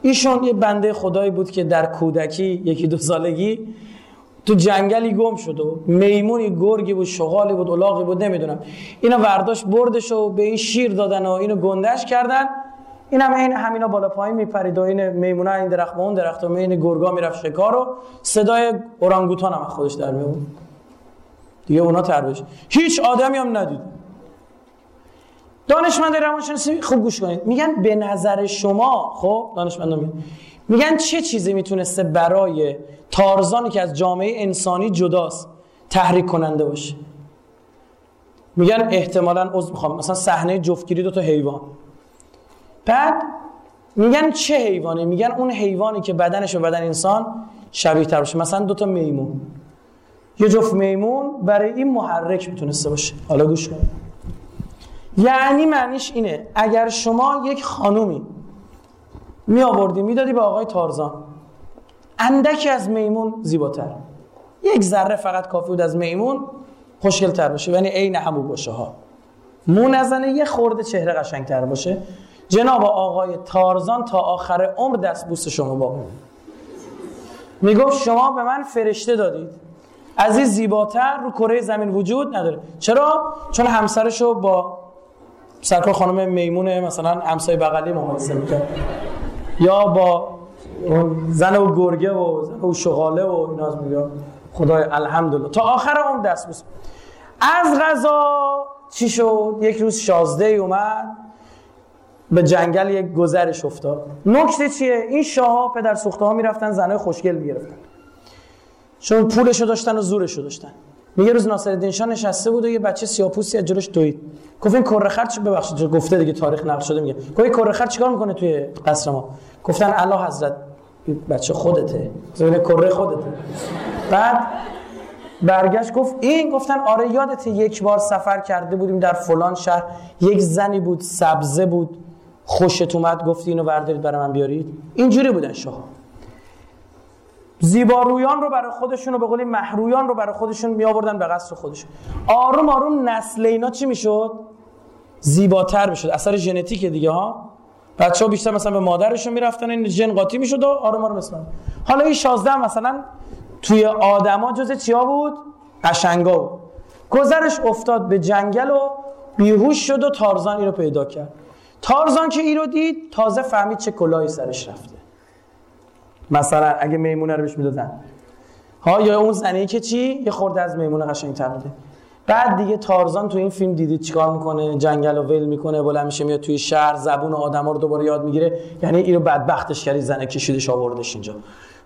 ایشون یه بنده خدایی بود که در کودکی یکی دو سالگی تو جنگلی گم شد و میمونی گرگی بود شغالی بود الاغی بود نمی‌دونم. اینو ورداش بردش و به این شیر دادن و اینو گندش کردن. این هم این همینا بالا پایین میپرید و این میمونه این درخت اون درخت و این گرگا می‌رفت شکار و صدای اورانگوتان هم خودش در میون دیگه اونا تر هیچ آدمی هم ندید. دانشمند روانشناسی خوب گوش کنید. میگن به نظر شما خب دانشمندان میگن. میگن چه چیزی می‌تونسته برای تارزانی که از جامعه انسانی جداست تحریک کننده باشه؟ میگن احتمالا عضو می‌خوام. مثلا صحنه جفتگیری دو تا حیوان. بعد میگن چه حیوانی؟ میگن اون حیوانی که بدنش به بدن انسان شبیه تر باشه. مثلا دو تا میمون. یه جفت میمون برای این محرک می‌تونسته باشه. حالا گوش کن یعنی معنیش اینه اگر شما یک خانومی می آوردی می‌دادی به آقای تارزان اندکی از میمون زیباتر. یک ذره فقط کافی بود از میمون خوشگل تر باشه یعنی عین همو باشه ها. مو نزنه یه خورده چهره قشنگ تر باشه. جناب آقای تارزان تا آخر عمر دست بوست شما با می‌گفت شما به من فرشته دادید. از این زیباتر رو کره زمین وجود نداره. چرا؟ چون همسرشو با سرکار خانم میمونه مثلا همسای بغلی مقایسه می‌کرد. یا با زن و گرگه و زن و شغاله و اینا میگه خدای الحمدلله. تا آخر اون دست بس از غذا چی شد؟ یک روز شازده ای اومد. به جنگل یک گذرش افتاد. نکته چیه؟ این شاه پدر سوخته ها می‌رفتن زنای خوشگل می‌گرفتن. چون پولشو داشتن و زورشو داشتن. میگه روز ناصرالدین شاه نشسته بود و یه بچه سیاپوسی از جلوش دوید. گفت این کره خر ببخشید گفته دیگه تاریخ نقل شده میگه. گفت این کره خر چیکار می‌کنه توی قصر ما؟ گفتن اعلی حضرت بچه خودته. زمین کره خودته. بعد برگشت گفت این گفتن آره یادت یک بار سفر کرده بودیم در فلان شهر یک زنی بود سبزه بود خوشت اومد گفتی اینو بردارید برای من بیارید. اینجوری بودن شاه زیبارویان رو برای خودشون و به قولی محرویان رو برای خودشون می آوردن به قصر خودشون. آروم آروم نسل اینا چی می‌شد؟ زیباتر می‌شد. اثر ژنتیک دیگه ها؟ بچه ها بیشتر مثلا به مادرشون می‌رفتن این ژن قاطی می‌شد و آروم آروم اسلام حالا این 16 مثلا توی آدما جز چیا بود؟ قشنگا بود. گذرش افتاد به جنگل و بیهوش شد و تارزان این رو پیدا کرد. تارزان که این رو دید تازه فهمید چه کلاهی سرش رفته. مثلا اگه میمونه رو بهش می‌دادن. ها یا اون زنی که چی؟ یه خورده از میمونه قشنگ تر بوده. بعد دیگه تارزان تو این فیلم دیدید چیکار می‌کنه؟ جنگل رو ول می‌کنه بلند میشه میاد توی شهر زبون آدما رو دوباره یاد می‌گیره. یعنی اینو بدبختش کردی زنه کشیدش آوردش اینجا.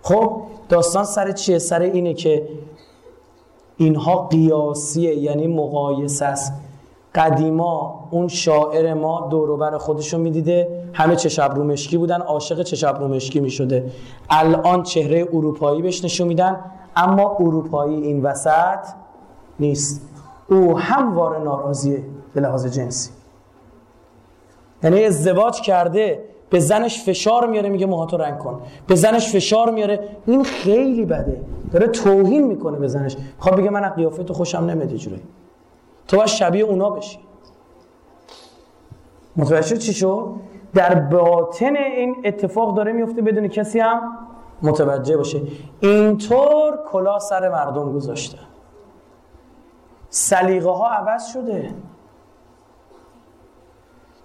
خب داستان سر چیه؟ سر اینه که اینها قیاسیه یعنی مقایسه است. قدیما اون شاعر ما دوروبر خودشو می‌دیده. همه چشب رو مشکی بودن عاشق چشب رو مشکی می‌شده. الان چهره اروپایی بهش نشون میدن اما اروپایی این وسط نیست. او هموار ناراضیه به لحاظ جنسی. یعنی ازدواج کرده به زنش فشار میاره میگه موهاتو رنگ کن. به زنش فشار میاره. این خیلی بده. داره توهین می‌کنه به زنش. خب بگه من از قیافه تو خوشم نمیاد جوری تو باید شبیه اونا بشی. متوجه چی شد؟ در باطن این اتفاق داره میفته بدون کسی هم متوجه باشه. اینطور کلا سر مردم گذاشته. سلیقه ها عوض شده.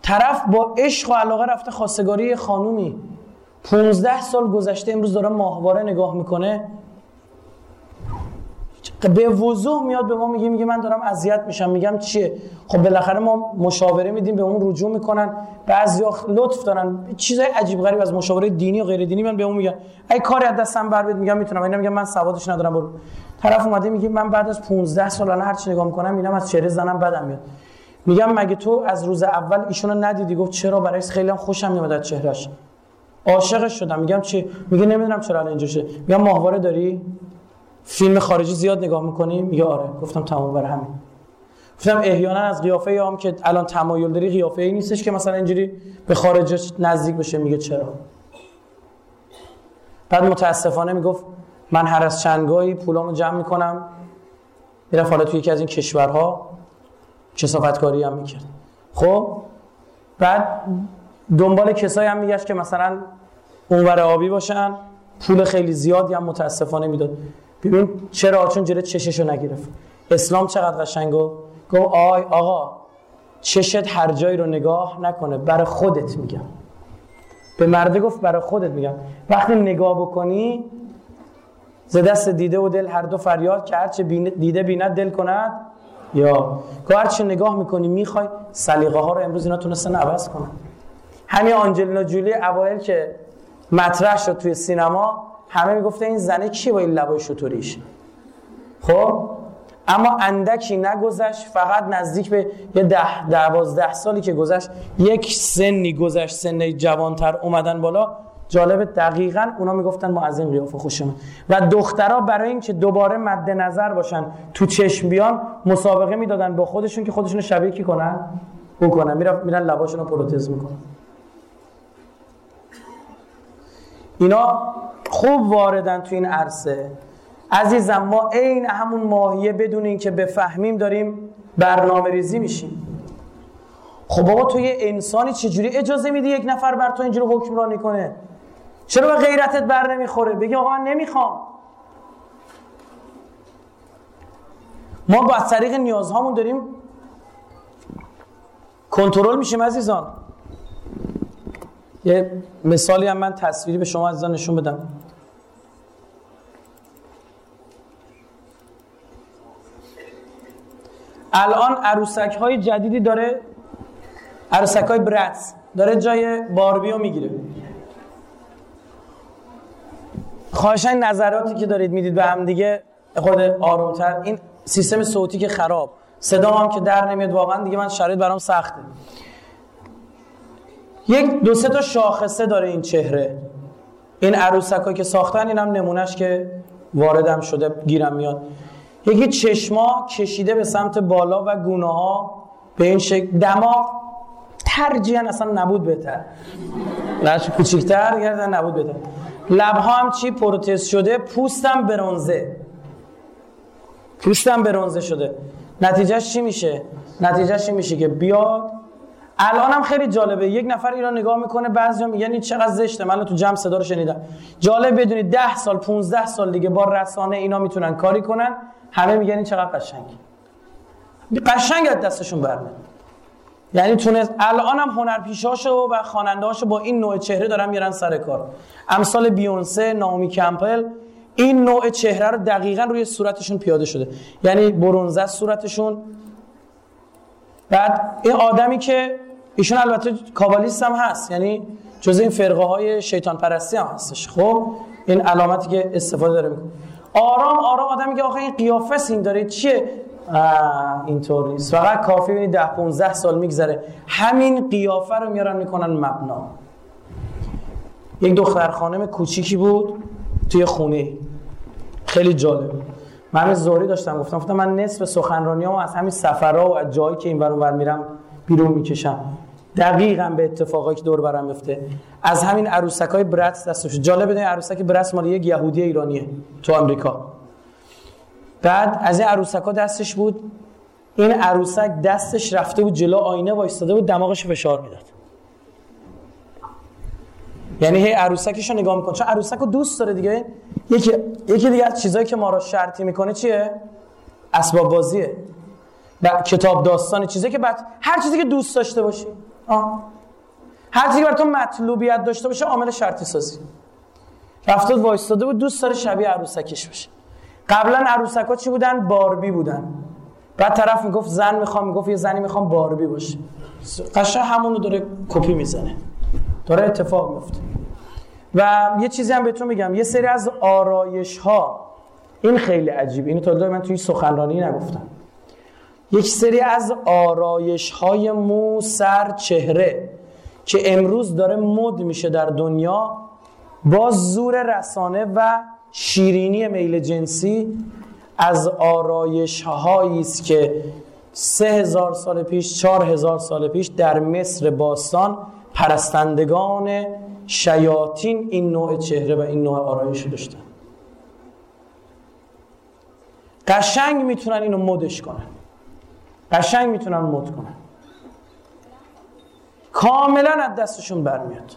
طرف با عشق و علاقه رفته خواستگاری خانومی. 15 سال گذشته امروز داره ماهواره نگاه می‌کنه. به وضوح میاد به ما میگه میگه من دارم اذیت میشم. میگم چیه؟ خب بالاخره ما مشاوره میدیم به اون رجوع می‌کنن. بعضیا لطف دارن. چیزای عجیب غریب از مشاوره دینی و غیر دینی من به اون میگن. ای کاری از دستم بر بیاد میگم می‌تونم. اینا میگم من سوادش ندارم. برو. طرف اومده میگه من بعد از 15 سال الان هر چی نگاه می‌کنم می‌بینم از چهره زنم بدم میاد. میگم مگه تو از روز اول ایشونو ندیدی؟ گفت چرا؟ برای خیلی خوشم میاد از چهرهش عاشقش شدم. میگم چی؟ میگه نمی‌دونم چرا الان اینجوری شده میگم ماهواره داری؟ فیلم خارجی زیاد نگاه می‌کنیم؟ میگه آره. گفتم تمام بر همین. گفتم احیانا از قیافه هم که الان تمایل داری قیافه ای نیستش که مثلا اینجوری به خارج نزدیک بشه. میگه چرا؟ بعد متاسفانه می‌گفت من هر از چندگاهی پولامو جمع می‌کنم. می‌رفت حالا توی یکی از این کشورها کسافتکاری هم می‌کرد. خب؟ بعد دنبال کسایی هم میگشت که مثلا اونور آبی باشن. پول خیلی زیادی هم متاسفانه می‌داد. ببین. چرا؟ چون جلو چششو نگرفت. اسلام چقدر قشنگو گفت آی آقا چشت هر جایی رو نگاه نکنه برای خودت میگم. به مرده گفت برای خودت میگم. وقتی نگاه بکنی ز دست دیده و دل هر دو فریاد که هرچه دیده بیند دل کند؟ یا. که هرچه نگاه می‌کنی می‌خوای سلیقه ها رو امروز اینا تونستن عوض کنن. همین آنجلینا جولی اوایل که مطرح شد توی سینما همه می‌گفته این زنه کی با این لبای شطوریش؟ خب؟ اما اندکی نگذشت فقط نزدیک به یه ده دوازده سالی که گذشت یک سنی گذشت سن جوانتر اومدن بالا. جالب دقیقا اونا می‌گفتن ما از این قیافه خوشمون. و دخترها برای اینکه دوباره مد نظر باشن تو چشم بیان مسابقه می‌دادن با خودشون که خودشون شبیه کی کنن؟ او کنن. میرن میرن لباشون رو پروتز می‌کنن. اینا خوب واردن تو این عرصه. عزیزم ما عین همون ماهیه بدون اینکه بفهمیم داریم برنامه ریزی میشیم. خب بابا تو یه انسانی چجوری اجازه میدی یک نفر بر تو اینجوری حکمرانی کنه؟ چرا به غیرتت بر نمی‌خوره؟ بگی آقا من نمی‌خوام. ما با طریق نیازهامون داریم کنترل میشیم عزیزان. یه مثالی هم من تصویری به شما عزیزان نشون بدم. الان عروسک های جدیدی داره عروسک های برتس داره جای باربیو می‌گیره. خواهشان نظراتی که دارید می‌دید به هم دیگه خود آرومتر. این سیستم صوتی که خراب صدا هم که در نمیاد واقعا دیگه من شرایط برام سخته. یک دو سه تا شاخصه داره این چهره. این عروسک که ساختن این هم نمونهش که واردم شده گیرم میاد. یکی چشما کشیده به سمت بالا و گونه ها به این شکل دماغ ترجیحاً اصلا نبود بهتر. لحش کوچیکتر گردن نبود بهتر. لبها هم چی؟ پروتز شده پوستم برونزه پوستم برونزه شده. نتیجهش چی میشه؟ نتیجهش چی میشه که بیاد؟ الان هم خیلی جالبه. یک نفر ایران نگاه می‌کنه بعضی میگن این چقدر زشته. من تو جمع صدا رو شنیدم. جالب بدونید ده سال 15 سال دیگه با رسانه اینا می‌تونن کاری کنن. همه میگن این چقدر قشنگ قشنگ از دستشون برمه یعنی تونست الان هم هنرپیشاشو و خواننده‌هاشو با این نوع چهره دارن میرن سر کار. امثال بیونسه نامی کمپل این نوع چهره رو دقیقا روی صورتشون پیاده شده. یعنی برونزه صورتشون. بعد این آدمی که ایشون البته کابالیست هم هست. یعنی جز این فرقه های شیطان پرستی هم هستش. خب؟ این علامتی که استفاده داره می‌کنه. آرام آرام آدم میگه آخه این قیافه سین داره چیه؟ اینطور نیست. فقط کافی بینید ده 15 سال میگذره. همین قیافه رو میارن می‌کنن مبنا. یک دختر خانم کوچیکی بود توی خونه. خیلی جالب. من زوری داشتم گفتم گفتم من نصف سخنرانی از همین سفرها و از جایی که این ور میرم بیرون می‌کشم. دقیقا به اتفاقایی که دور برم میفته. از همین عروسک های برتس دستش جالب بدونید عروسک برتس مال یک یهودی ایرانیه تو آمریکا. بعد از این عروسک ها دستش بود. این عروسک دستش رفته بود جلو آینه وایستاده بود دماغش فشار می‌داد. یعنی هی عروسکش رو نگاه می‌کنه چون عروسک رو دوست داره دیگه. یکی یکی دیگه از چیزایی که ما رو شرطی می‌کنه چیه؟ اسباب بازیه. کتاب داستان چیزی که بعد هر چیزی که دوست داشته باشی. هر چیزی بر تو مطلوبیت داشته باشه عامل شرطی سازی. رفتاد وایستاده بود دوست داره شبیه عروسکش بشه قبلا عروسک ها چی بودن؟ باربی بودن. بعد طرف می‌گفت زن می‌خوام می‌گفت یه زنی می‌خوام باربی باشه. قشنگ همونو داره کپی می‌زنه. داره اتفاق میفته و یه چیزی هم بهتون میگم یه سری از آرایش ها این خیلی عجیب اینو تا من توی سخنرانی نگفتم. یک سری از آرایش های مو سر چهره که امروز داره مد میشه در دنیا با زور رسانه و شیرینی میل جنسی از آرایش است که سه هزار سال پیش چهار هزار سال پیش در مصر باستان پرستندگان شیاطین این نوع چهره و این نوع آرایش داشتن. قشنگ می‌تونن اینو مدش کنن. قشنگ می‌تونن مد کنن کاملا از دستشون برمیاد.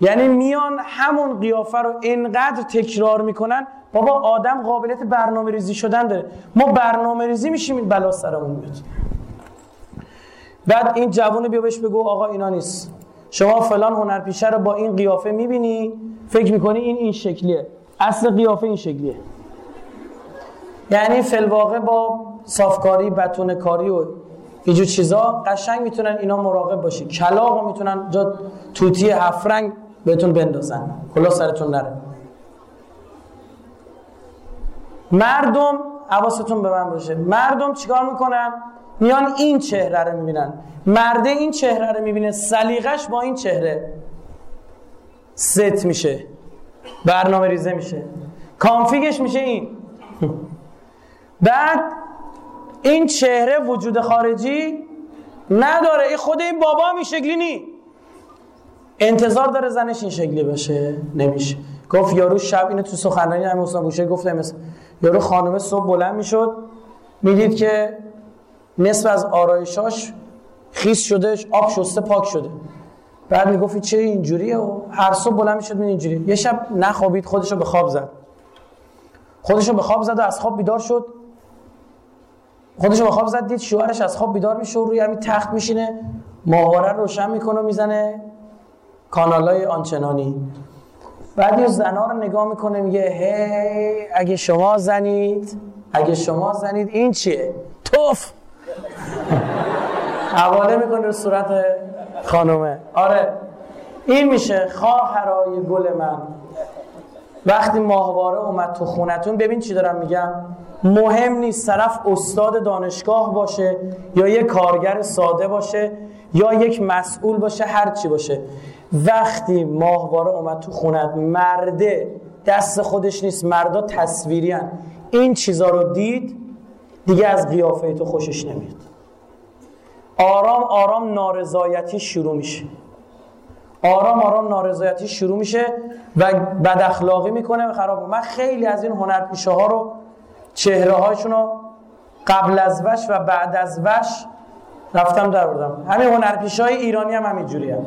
یعنی میان همون قیافه رو انقدر تکرار می‌کنن بابا آدم قابلیت برنامه ریزی شدن داره. ما برنامه ریزی میشیم این بلا سرمون میاد. بعد این جوون بیا بهش بگو آقا اینا نیست. شما فلان هنرپیشه رو با این قیافه می‌بینی؟ فکر می‌کنی این این شکلیه. اصل قیافه این شکلیه. یعنی فلواقع با صافکاری بتون کاری و اینجور چیزا قشنگ می‌تونن اینا مراقب باشی. کلاغ می‌تونن جا توتی هفرنگ بهتون بندازن. کلا سرتون نره. مردم حواستون به من باشه. مردم چیکار می‌کنن؟ میان این چهره رو می‌بینن. مرده این چهره رو می‌بینه سلیقش با این چهره. ست میشه. برنامه ریزه میشه. کانفیگش میشه این. بعد این چهره وجود خارجی نداره. این خود این بابا هم این شکلی نی. انتظار داره زنش این شکلی باشه. نمیشه. گفت یارو شب اینو تو سخنرانی همین حسین بوشه گفته مثل یارو خانمه صبح بلند می‌شد. می‌دید که نصف از آرایشاش خیس شده آب شسته پاک شده. بعد می‌گفت چه اینجوریه؟ و هر صبح بلند می‌شد می اینجوری یه شب نخوابید خودشو به خواب زد. خودشو به خواب زد و از خواب بیدار شد. خودشو به خواب زد دید شوهرش از خواب بیدار میشه و روی همین تخت میشینه. ماهواره روشن می‌کنه و می‌زنه کانالای آنچنانی. بعد این زنا رو نگاه می‌کنه میگه هی اگه شما زنید اگه شما زنید این چیه؟ توف! حواله می‌کنه رو صورت خانومه. آره این میشه خواهرای گل من. وقتی ماهواره اومد تو خونتون ببین چی دارم میگم. مهم نیست طرف استاد دانشگاه باشه یا یک کارگر ساده باشه یا یک مسئول باشه هر چی باشه. وقتی ماهواره اومد تو خونت مرده دست خودش نیست مردا تصویری این چیزا رو دید دیگه از قیافه تو خوشش نمیاد. آرام آرام نارضایتی شروع میشه. آرام آرام نارضایتی شروع میشه و بد اخلاقی می‌کنه و خراب من خیلی از این هنرپیشه ها رو چهره هاشون رو قبل از وش و بعد از وش رفتم در بردم همین هنرپیشه های ایرانی هم همین جوری هم.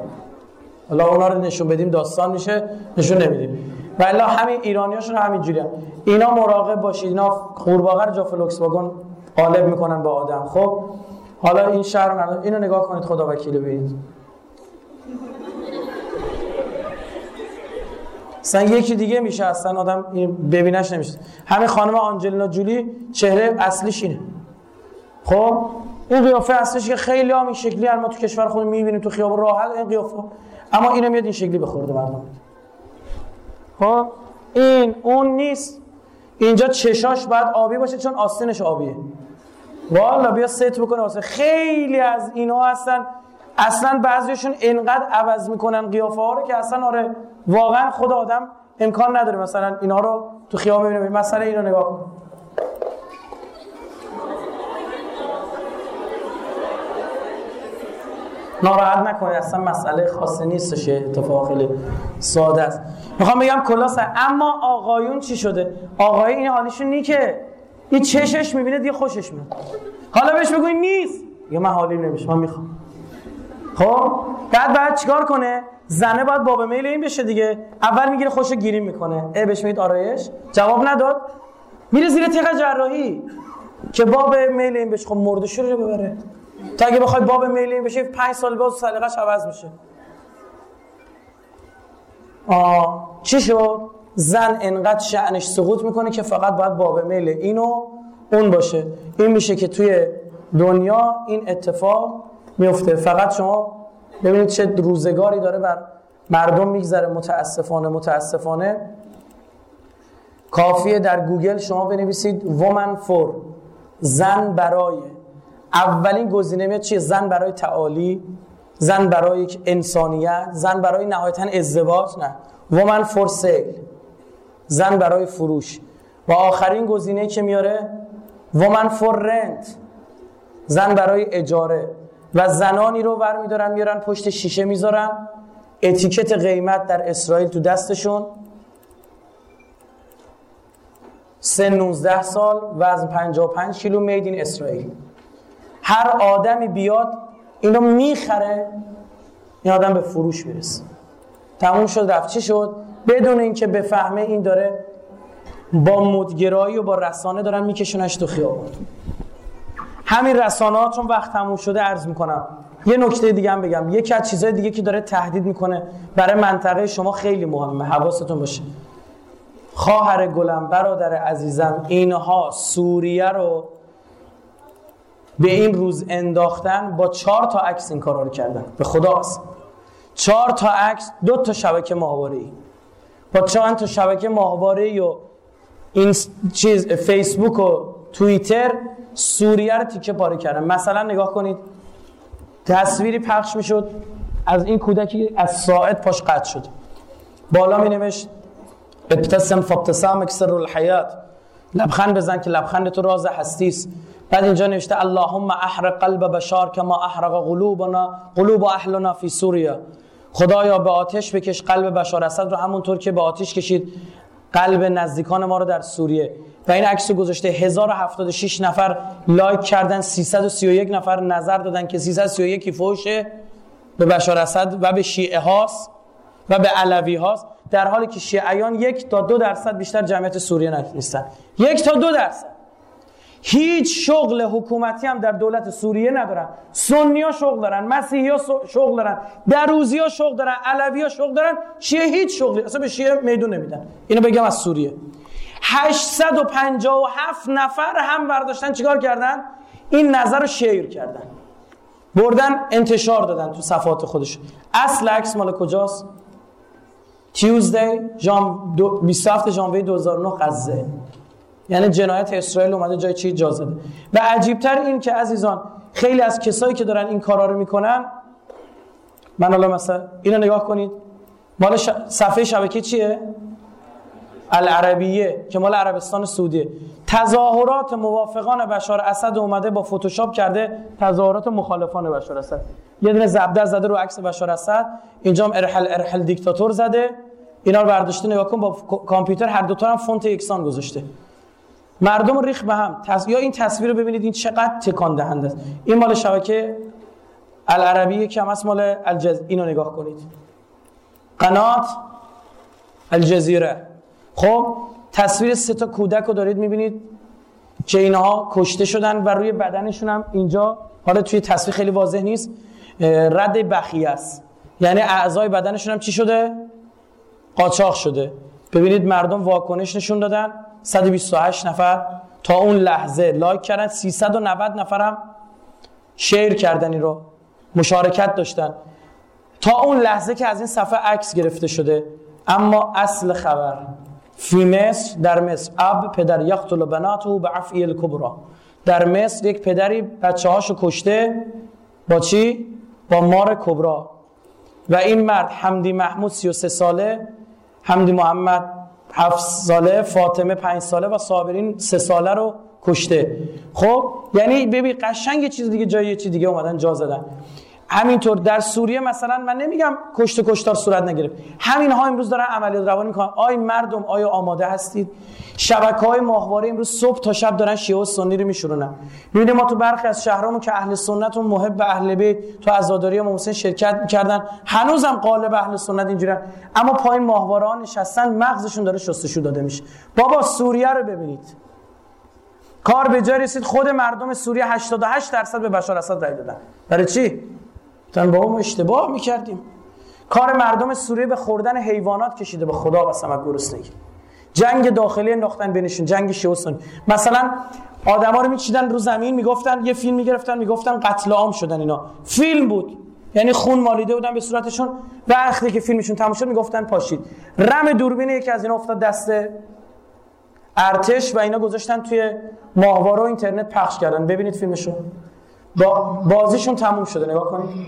حالا اونا رو نشون بدیم داستان میشه نشون نمیدیم. ایرانی هاشون همین جوری هم. اینا مراقب باشید. اینا قورباغه جا فولکس واگن قالب می‌کنن با آدم. خب حالا این شهر اینو نگاه کنید خدا وکیل ببینید. اصلا یکی دیگه میشه اصلا آدم ببینش نمیشه. همین خانم آنجلینا جولی چهره اصلیش اینه. خب؟ این قیافه اصلیش که خیلی هم این شکلی ما تو کشور خود می‌بینیم تو خیابون راحت این قیافه. اما اینو میاد این شکلی بخورده مردم. خب؟ این اون نیست. اینجا چشاش باید آبی باشه چون آستینش آبیه. والا بیا ست بکنه واسه. خیلی از اینا هستن اصلا بعضیشون انقدر عوض می‌کنن قیافه ها رو که اصلا آره واقعا خود آدم امکان نداره مثلا اینا رو تو خیابون ببینه. مثلا اینو نگاه کن. ناراحت نکنید اصلا مسئله خاصی نیستش اتفاق خیلی ساده است. می‌خوام بگم کلاس اما آقایون چی شده؟ آقای این حالیشون نی که این چشش می‌بینه دیگه خوشش میاد. حالا بهش بگوی نیست. یا من حالی نمیشه من می‌خوام. خب بعد بعد چیکار کنه؟ زنه باید باب میل این بشه دیگه. اول می‌گیره خوش گیری می‌کنه. ای بهش میگید آرایش؟ جواب نداد. میره زیر تیغ جراحی که باب میل این بشه. خب مرده رو ببره. تا اگه بخوای باب میل این بشه 5 سال بعد سلیقش عوض میشه. آه چی شد؟ زن انقدر شعنش سقوط می‌کنه که فقط باید باب میل اینو اون باشه. این میشه که توی دنیا این اتفاق میفته. فقط شما ببینید چه روزگاری داره بر مردم میگذره. متاسفانه متاسفانه. کافیه در گوگل شما بنویسید woman for زن برای. اولین گزینه میاد چیه؟ زن برای تعالی زن برای انسانیت زن برای نهایتا ازدواج. نه. woman for sale زن برای فروش. و آخرین گزینه که میاره woman for rent زن برای اجاره. و زنانی رو ور میدارن میارن پشت شیشه می‌ذارن. اتیکت قیمت در اسرائیل تو دستشون. سن 19 سال وزن 55 کیلو میدین اسرائیل هر آدمی بیاد اینو می‌خره. این آدم به فروش می‌رسه. تموم شد رفت. چی شد؟ بدون اینکه بفهمه این داره با مدگرایی و با رسانه دارن میکشونش تو خیابون. همین رسانه ها چون وقت تموم شده عرض می‌کنم. یه نکته دیگه هم بگم. یکی از چیزهای دیگه که داره تهدید می‌کنه برای منطقه شما خیلی مهمه. حواستون باشه. خواهر گلم برادر عزیزم اینها سوریه رو به این روز انداختن با چهار تا عکس این کارا رو کردن. به خدا چهار تا عکس دو تا شبکه ماهواره ای با چند تا شبکه ماهواره و این چیز فیسبوک و توییتر سوریه رو تیکه پاره کردن. مثلا نگاه کنید تصویری پخش می‌شد از این کودکی از ساعت پاش قطع شد. بالا می نوشت ابتسم فابتسام اکسر الحیات. لبخند بزن که لبخند تو راز هستیست بعد اینجا نوشته اللهم احرق قلب بشار کما احرق قلوبنا قلوب اهلنا فی سوریه. خدایا به آتش بکش قلب بشار اسد رو همونطور که به آتش کشید قلب نزدیکان ما رو در سوریه. و این عکس گذاشته 1076 نفر لایک کردن 331 نفر نظر دادن که 331 فوشه به بشار اسد و به شیعه هاست و به علوی هاست در حالی که شیعیان یک تا دو درصد بیشتر جمعیت سوریه نیستن. یک تا دو درصد. هیچ شغل حکومتی هم در دولت سوریه ندارن. سنی ها شغل دارن مسیحی ها شغل دارن دروزی ها شغل دارن علوی ها شغل دارن. شیعه هیچ شغلی اصلا به شیعه میدون نمیدن. اینو بگم از سوریه. 857 نفر هم برداشتن. چیکار کردن؟ این نظر رو شیر کردن. بردن انتشار دادن تو صفحات خودش. اصل عکس مال کجاست؟ تیوزدی جام 27 ژانویه 2009 غزه. یعنی جنایت اسرائیل اومده جای چی جا زده. و عجیبتر این که عزیزان خیلی از کسایی که دارن این کارا رو می‌کنن من حالا مثلا اینو نگاه کنید. مال صفحه شبکه چیه؟ العربیه که مال عربستان سعودیه تظاهرات موافقان بشار اسد اومده با فتوشاپ کرده تظاهرات مخالفان بشار اسد. یه دونه زبده زده رو عکس بشار اسد. اینجا هم ارحل ارحل دیکتاتور زده. اینا رو برداشته نگاه کن با کامپیوتر هر دو تا هم فونت یکسان گذاشته. مردم ریخ به هم. یا این تصویر رو ببینید این چقدر تکان دهنده است. این مال شبکه العربی که هم مال الجز اینو نگاه کنید. قنات الجزیره. خب تصویر سه تا کودک رو دارید می‌بینید که اینها کشته شدن و روی بدنشون هم اینجا حالا توی تصویر خیلی واضح نیست رد بخیه است. یعنی اعضای بدنشون هم چی شده؟ قاچاق شده. ببینید مردم واکنش نشون دادن 128 نفر تا اون لحظه لایک کردن 390 نفرم شیر کردن این رو مشارکت داشتن. تا اون لحظه که از این صفحه عکس گرفته شده. اما اصل خبر فی مصر در مصر اب پدر یقتل بناته به عفی الکبرا. در مصر یک پدری بچه هاشو کشته با چی؟ با مار کبرا. و این مرد حمدی محمود 33 ساله حمدی محمد هفت ساله فاطمه پنج ساله و صابرین سه ساله رو کشته. خب یعنی ببین قشنگ چیز دیگه جای یه چیز دیگه اومدن جا زدن. همینطور در سوریه مثلا من نمیگم کشت کشتار صورت نگرفت. همین ها امروز دارن عملیات روانی می‌کنن. آی مردم آیا آماده هستید. شبکه های ماهواره امروز صبح تا شب دارن شیعه و سنی رو میشورونن. می‌بینیم ما تو برخی از شهرامون که اهل سنت و محب اهل بیت تو عزاداری و محسن شرکت می‌کردن هنوزم قالب اهل سنت اینجوریان اما پایین ماهواره ها نشستن مغزشون داره شستشو داده میشه. بابا سوریه رو ببینید. کار به جای رسید خود مردم سوریه 88 درصد به بشار اسد رای دادن. برای چی؟ تن با ما اشتباه می‌کردیم. کار مردم سوریه به خوردن حیوانات کشیده. به خدا و سمک گرسنگی جنگ داخلی انداختن بینشون جنگ شیوسون مثلا آدما رو میچیدن رو زمین می‌گفتن یه فیلم می‌گرفتن می‌گفتن قتل عام شدن اینا. فیلم بود. یعنی خون مالیده بودن به صورتشون. وقتی که فیلمشون تموم شد می‌گفتن پاشید. رم دوربین یکی از اینا افتاد دست ارتش و اینا گذاشتن توی ماهواره اینترنت پخش کردن. ببینید فیلمشو. با بازیشون تموم شده نگاه کنید.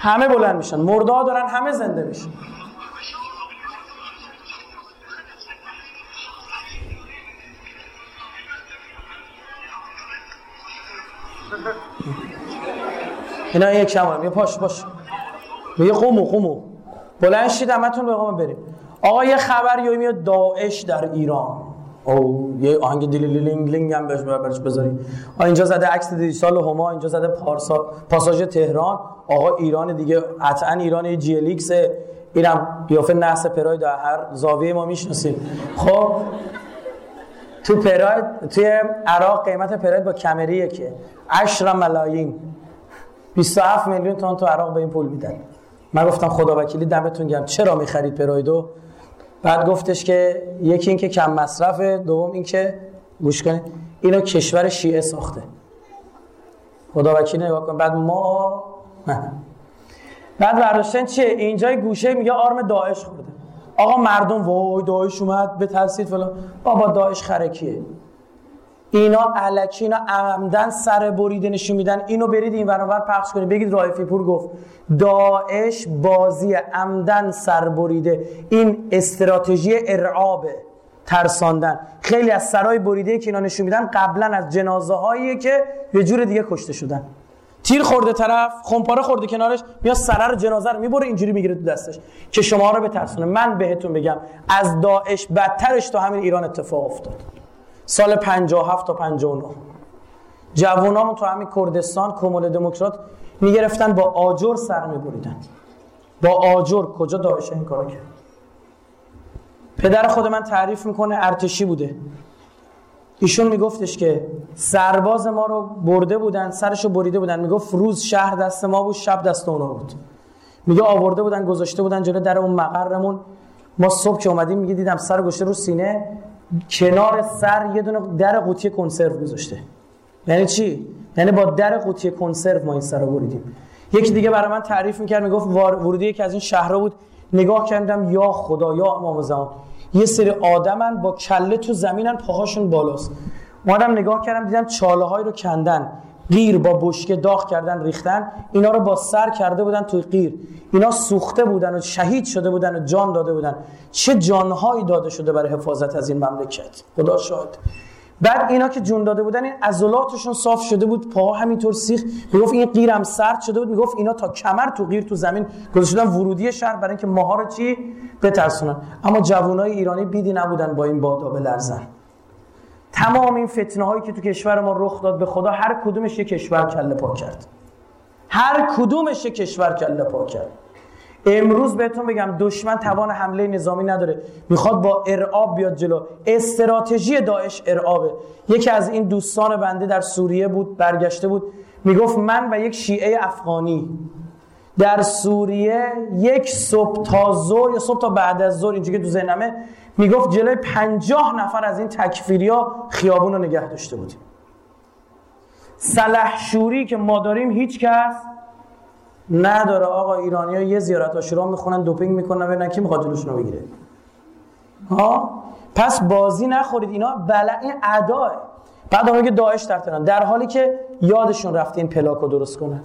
همه بلند میشن. مرده دارن همه زنده میشن. اینا یک شما یه پاش باش یه قومو قومو بلند شید همتون به قوم بریم آقا یه خبر میاد داعش در ایران. او یه آهنگ دیلی لینگ هم بهش برش بذاری؟ اینجا زده عکس دیجیتال هما اینجا زده پارسا پاساژ تهران. آقا ایران دیگه قطعا ایران جی ال ایکس اینم قیافه نحس پراید در هر زاویه ما می‌شناسیم. خب تو پراید توی عراق قیمت پراید با کمریه که 8 ملایین 27 میلیون تومان تو عراق به این پول میدن. من گفتم خدا وکیلی دمتون گرم. چرا می‌خرید پرایدو؟ بعد گفتش که یکی اینکه کم مصرفه دوم اینکه گوش کنید اینو کشور شیعه ساخته. خدا وکیلی نگاه کن. بعد ما بعد برداشتن چیه؟ اینجای گوشه میگه آرم داعش خورده. آقا مردم وای داعش اومد به ترسید فلان. بابا داعش خرکیه. اینا علکی اینا عمدن سر بریده نشون میدن. اینو برید این ور پخش کنید. بگید رایفی پور گفت داعش بازی عمدن سر بریده. این استراتژی ارعابه ترساندن. خیلی از سرای بریده که اینا نشون میدن قبلا از جنازه هایی که یه جور دیگه کشته شدن. تیر خورده طرف خمپاره خورده کنارش میاد رو جنازه رو می‌بره اینجوری می‌گیره تو دستش که شما رو بترسونه. من بهتون بگم از داعش بدترش تو همین ایران اتفاق افتاد. سال 57 تا 59 جوانامون تو همین کردستان کمال دموکرات می‌گرفتن با آجر سر میبریدن. با آجر. کجا داعش این کارو کرد؟ پدر خود من تعریف می‌کنه ارتشی بوده. ایشون میگفتش که سرباز ما رو برده بودن سرشو بریده بودن. می‌گفت روز شهر دست ما بود شب دست اونا بود. میگه آورده بودن گذاشته بودن جلو در اون مقرمون. ما صبح که اومدیم میگه دیدم سر گشته رو سینه کنار سر یه دونه در قوطی کنسرو گذاشته. یعنی چی؟ یعنی با در قوطی کنسرو ما این سر بریدیم. یکی دیگه برای من تعریف می‌کرد می‌گفت ورودی یکی از این شهرها بود. نگاه کردم یا خدا یا امام زمان. یه سری آدمن با کله تو زمینن پاهاشون بالاست. اومدم نگاه کردم دیدم چاله های رو کندن. قیر با بشکه داغ کردن ریختن اینا رو با سر کرده بودن توی قیر. اینا سوخته بودن و شهید شده بودن و جان داده بودن. چه جانهایی داده شده برای حفاظت از این مملکت؟ خدا شاهد. بعد اینا که جون داده بودن این عضلاتشون صاف شده بود پا همینطور سیخ. می‌گفت این قیرم سرد شده بود. می‌گفت اینا تا کمر تو قیر تو زمین گذاشتن ورودی شهر برای اینکه ماها رو چی؟ بترسونن. اما جوانای ایرانی بیدی نبودن با این بادا بلرزن تمام این فتنه هایی که تو کشور ما رخ داد به خدا هر کدومش یه کشور کله پا کرد. هر کدومش یه کشور کله پا کرد. امروز بهتون بگم دشمن توان حمله نظامی نداره. می‌خواد با ارعاب بیاد جلو. استراتژی داعش ارعابه. یکی از این دوستان بنده در سوریه بود برگشته بود. می‌گفت من و یک شیعه افغانی در سوریه یک صبح تا ظهر یا صبح تا بعد از ظهر اینجوری که تو ذهنمه می‌گفت جلوی پنجاه نفر از این تکفیریا خیابون رو نگه داشته بودیم. سلحشوری که ما داریم هیچ کس نداره. آقا ایرانی ها یه زیارت آشورا می‌خونن دوپینگ می‌کنن ببینن کی می‌خواد جلوشون رو بگیره. ها؟ پس بازی نخورید. اینا بلا این اداه. بعد که داعش در در حالی که یادشون رفته این پلاک رو درست کنن.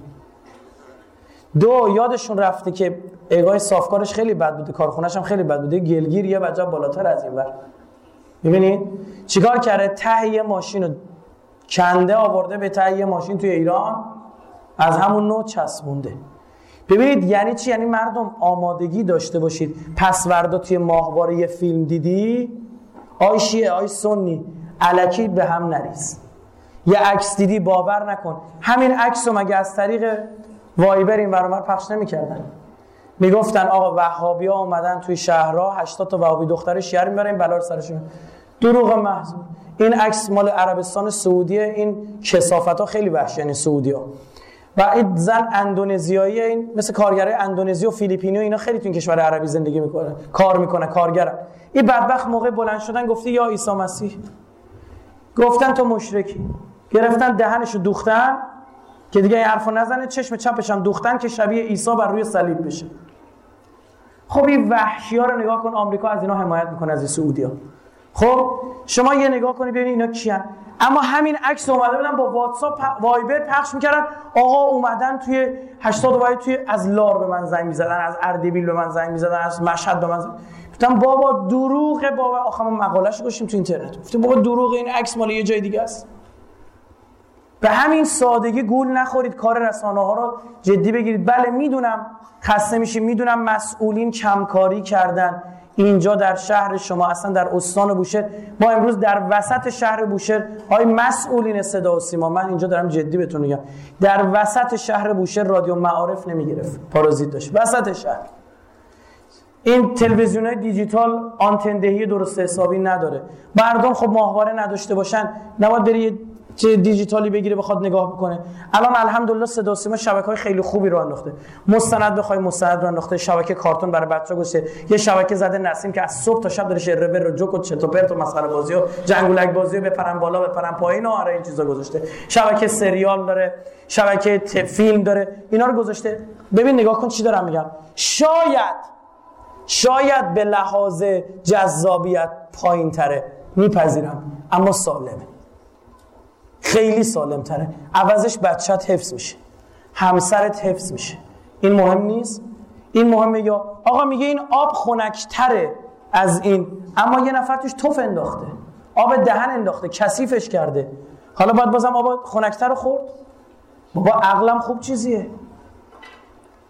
دو یادشون رفته که اگاه صافکارش خیلی بد بوده کارخونهش هم خیلی بد بوده گلگیر یه بجا بالاتر از این بر می‌بینید چیکار کرده؟ ته یه ماشین رو کنده آورده به ته یه ماشین توی ایران از همون نوع چسبونده. ببینید یعنی چی؟ یعنی مردم آمادگی داشته باشید. پس وردا توی ماهواره یه فیلم دیدی؟ آی شیعه آی سنی. علکی به هم نریز. یه عکس دیدی؟ باور نکن. همین عکس رو مگه از طریق وایبر این برابر پخش نمی‌کردن. می‌گفتن آقا وهابی ها اومدن توی شهرها 80 تا وهابی دختر شیعه می‌برن بلا سرشون. دروغ محض. این عکس مال عربستان سعودیه این کسافت ها خیلی وحشی یعنی سعودی ها و این زن اندونزیایی این مثل کارگرای اندونزی و فیلیپینی و اینا خیلی تو این کشور عربی زندگی می‌کنه کار می‌کنه کارگرن این بدبخت موقع بلند شدن گفته یا عیسی مسیح. گفتن تو مشرکی. گرفتن دهنشو دوختن. که دیگه این حرفو نزنه چشم چپش هم دوختن که شبیه عیسی بر روی صلیب بشه. خب این وحشی ها رو نگاه کن آمریکا از اینا حمایت می‌کنه از سعودی ها خب شما یه نگاه کنید ببینید اینا کیان. اما همین عکس اومده بودن با واتساپ وایبر پخش می‌کردن. آقا اومدن توی 80 وای توی از لار به من زنگ می‌زدن از اردبیل به من زنگ می‌زدن از مشهد به من زنگ گفتم بابا دروغه بابا آخه ما مقالهشو گوشیم تو اینترنت. گفتم بابا دروغ این عکس مال یه جای دیگه است. به همین سادگی گول نخورید کار رسانه ها رو جدی بگیرید. بله می‌دونم خسته میشیم می‌دونم مسئولین کمکاری کردن. اینجا در شهر شما اصلا در استان بوشهر ما امروز در وسط شهر بوشهر. های مسئولین صدا و سیما من اینجا دارم جدی بهتون میگم. در وسط شهر بوشهر رادیو معارف نمی‌گرفت. پارازیت داشت. وسط شهر. این تلویزیون های دیجیتال آنتندهی درست حسابی نداره. مردم خب ماهواره نداشته باشن. نباید بری چه دیجیتالی بگیره بخواد نگاه بکنه. الان الحمدلله صدا سیما شبکه های خیلی خوبی رو انداخته. مستند بخوای مستند رو انداخته. شبکه کارتون برای بچه‌ها گوشه یه شبکه زده نسیم که از صبح تا شب داره شعر رو جوک و چت و پرت و مسخره بازی و جنگولک بازی و بپرن بالا بپرن پایین و آره این چیزا گذاشته. شبکه سریال داره. شبکه فیلم داره. اینا رو گذاشته. ببین نگاه کن چی دارم میگم. شاید شاید به لحاظ جذابیت پایین تره میپذیرم. اما سالمه. خیلی سالم تره عوضش بچت حفظ میشه. همسرت حفظ میشه. این مهم نیست؟ این مهمه یا آقا میگه این آب خنکتره از این اما یه نفر توش توف انداخته. آب دهن انداخته کثیفش کرده. حالا باید بازم آب خنکتر خورد؟ بابا عقلم خوب چیزیه.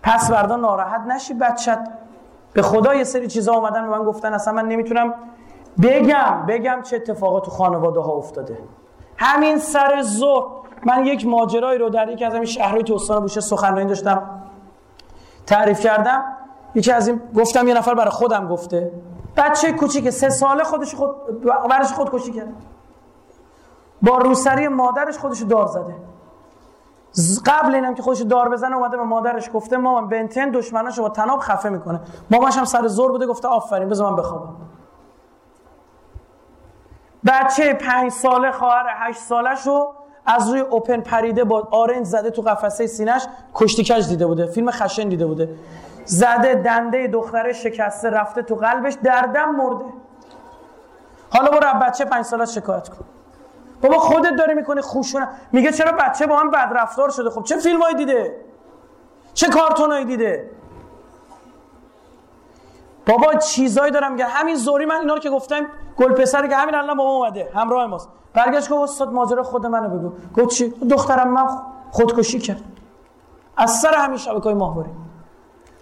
پس بردا ناراحت نشی بچت به خدا یه سری چیزا اومدن به من گفتن. اصلا من نمی‌تونم بگم. بگم چه اتفاقات تو خانواده ها افتاده. همین سر ظهر. من یک ماجرایی رو در یکی از همین شهرهای تو بوشه سخنرانی داشتم. تعریف کردم. یکی از این گفتم یه نفر برای خودم گفته. بچه کوچیک سه ساله خودش خود ورش خود کشی کرد. با روسری مادرش خودش دار زده. قبل اینم که خودش دار بزنه اومده به مادرش گفته مامان بنتن دشمناشو با تناب خفه می‌کنه. ماماش هم سر زور بوده گفته آفرین بذار من بخوابم. بچه پنج ساله خواهر هشت سالش رو از روی اوپن پریده با آرنج زده تو قفسه سینش کشتی کج دیده بوده فیلم خشن دیده بوده. زده دنده دختره شکسته رفته تو قلبش دردم مرده. حالا برو بچه پنج ساله شکایت کن. بابا خودت داری می‌کنی خوشونه میگه چرا بچه با هم بد رفتار شده؟ خب چه فیلمایی دیده؟ چه کارتونایی دیده؟ بابا چیزایی دارم میگه همین زوری من اینا رو که گفتم گل پسری که همین الان با ما اومده همراه ماست. برگشت گفت استاد ماجرا خود منو بگو. گفت چی؟ دخترم من خودکشی کرد. از سر همین شبکه‌های ماهواره.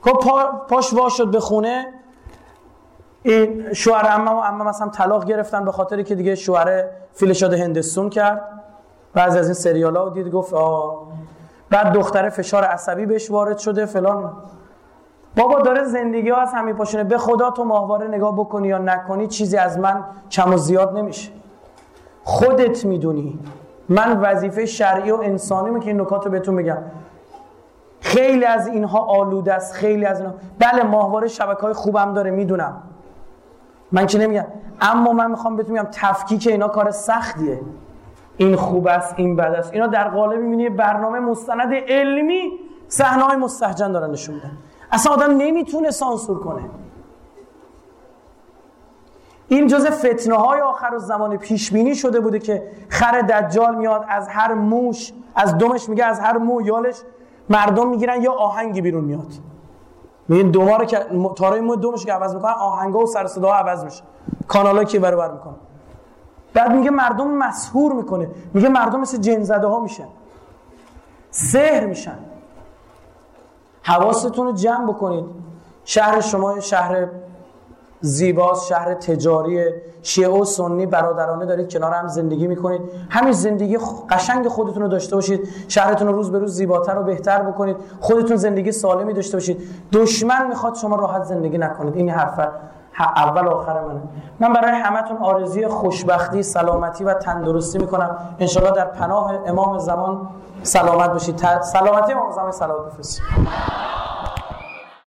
خب پا، پاش وا شد به خونه. این شوهر عمم و عمم مثلا طلاق گرفتن به خاطری که دیگه شوهر فیلشاد هندستون کرد. بعضی از این سریال ها دید گفت آه. بعد دختر فشار عصبی بهش وارد شده فلان. بابا داره زندگی ها از همین پاشونه. به خدا تو ماهواره نگاه بکنی یا نکنی چیزی از من کم و زیاد نمیشه. خودت می‌دونی. من وظیفه شرعی و انسانی که این نکات رو بهتون بگم. خیلی از اینها آلوده است خیلی از اینها. بله ماهواره شبکه های خوبم داره می‌دونم. من که نمیگم. اما من می‌خوام بهتون میگم تفکیک اینا کار سختیه. این خوب است این بد است. اینا در قالب می‌بینی برنامه مستند علمی صحنه های مستهجن دارن نشون میدن. اصلا آدم نمی‌تونه سانسور کنه. این جز فتنه های آخر و زمان پیش بینی شده بوده که خر دجال میاد از هر موش از دمش میگه از هر مو یالش مردم می‌گیرن یا آهنگی بیرون میاد. میگن دوما رو که تارای مو دومش که عوض می‌کنن آهنگا و سر صدا عوض میشه. کانالا که برابر می‌کنه؟ بعد میگه مردم مسحور می‌کنه. میگه مردم مثل جن زده ها میشن. سحر میشن. حواستون رو جمع بکنید. شهر شما شهر زیباست شهر تجاری شیعه و سنی برادرانه دارید کنار هم زندگی می‌کنید. همین زندگی قشنگ خودتون رو داشته باشید. شهرتون رو روز به روز زیباتر و بهتر بکنید. خودتون زندگی سالمی داشته باشید. دشمن می‌خواد شما راحت زندگی نکنید. این حرف اول آخر منه. من برای همتون آرزوی خوشبختی سلامتی و تندرستی می‌کنم. انشالله در پناه امام زمان سلامت باشید سلامتی امام زمان سلامت بفرستید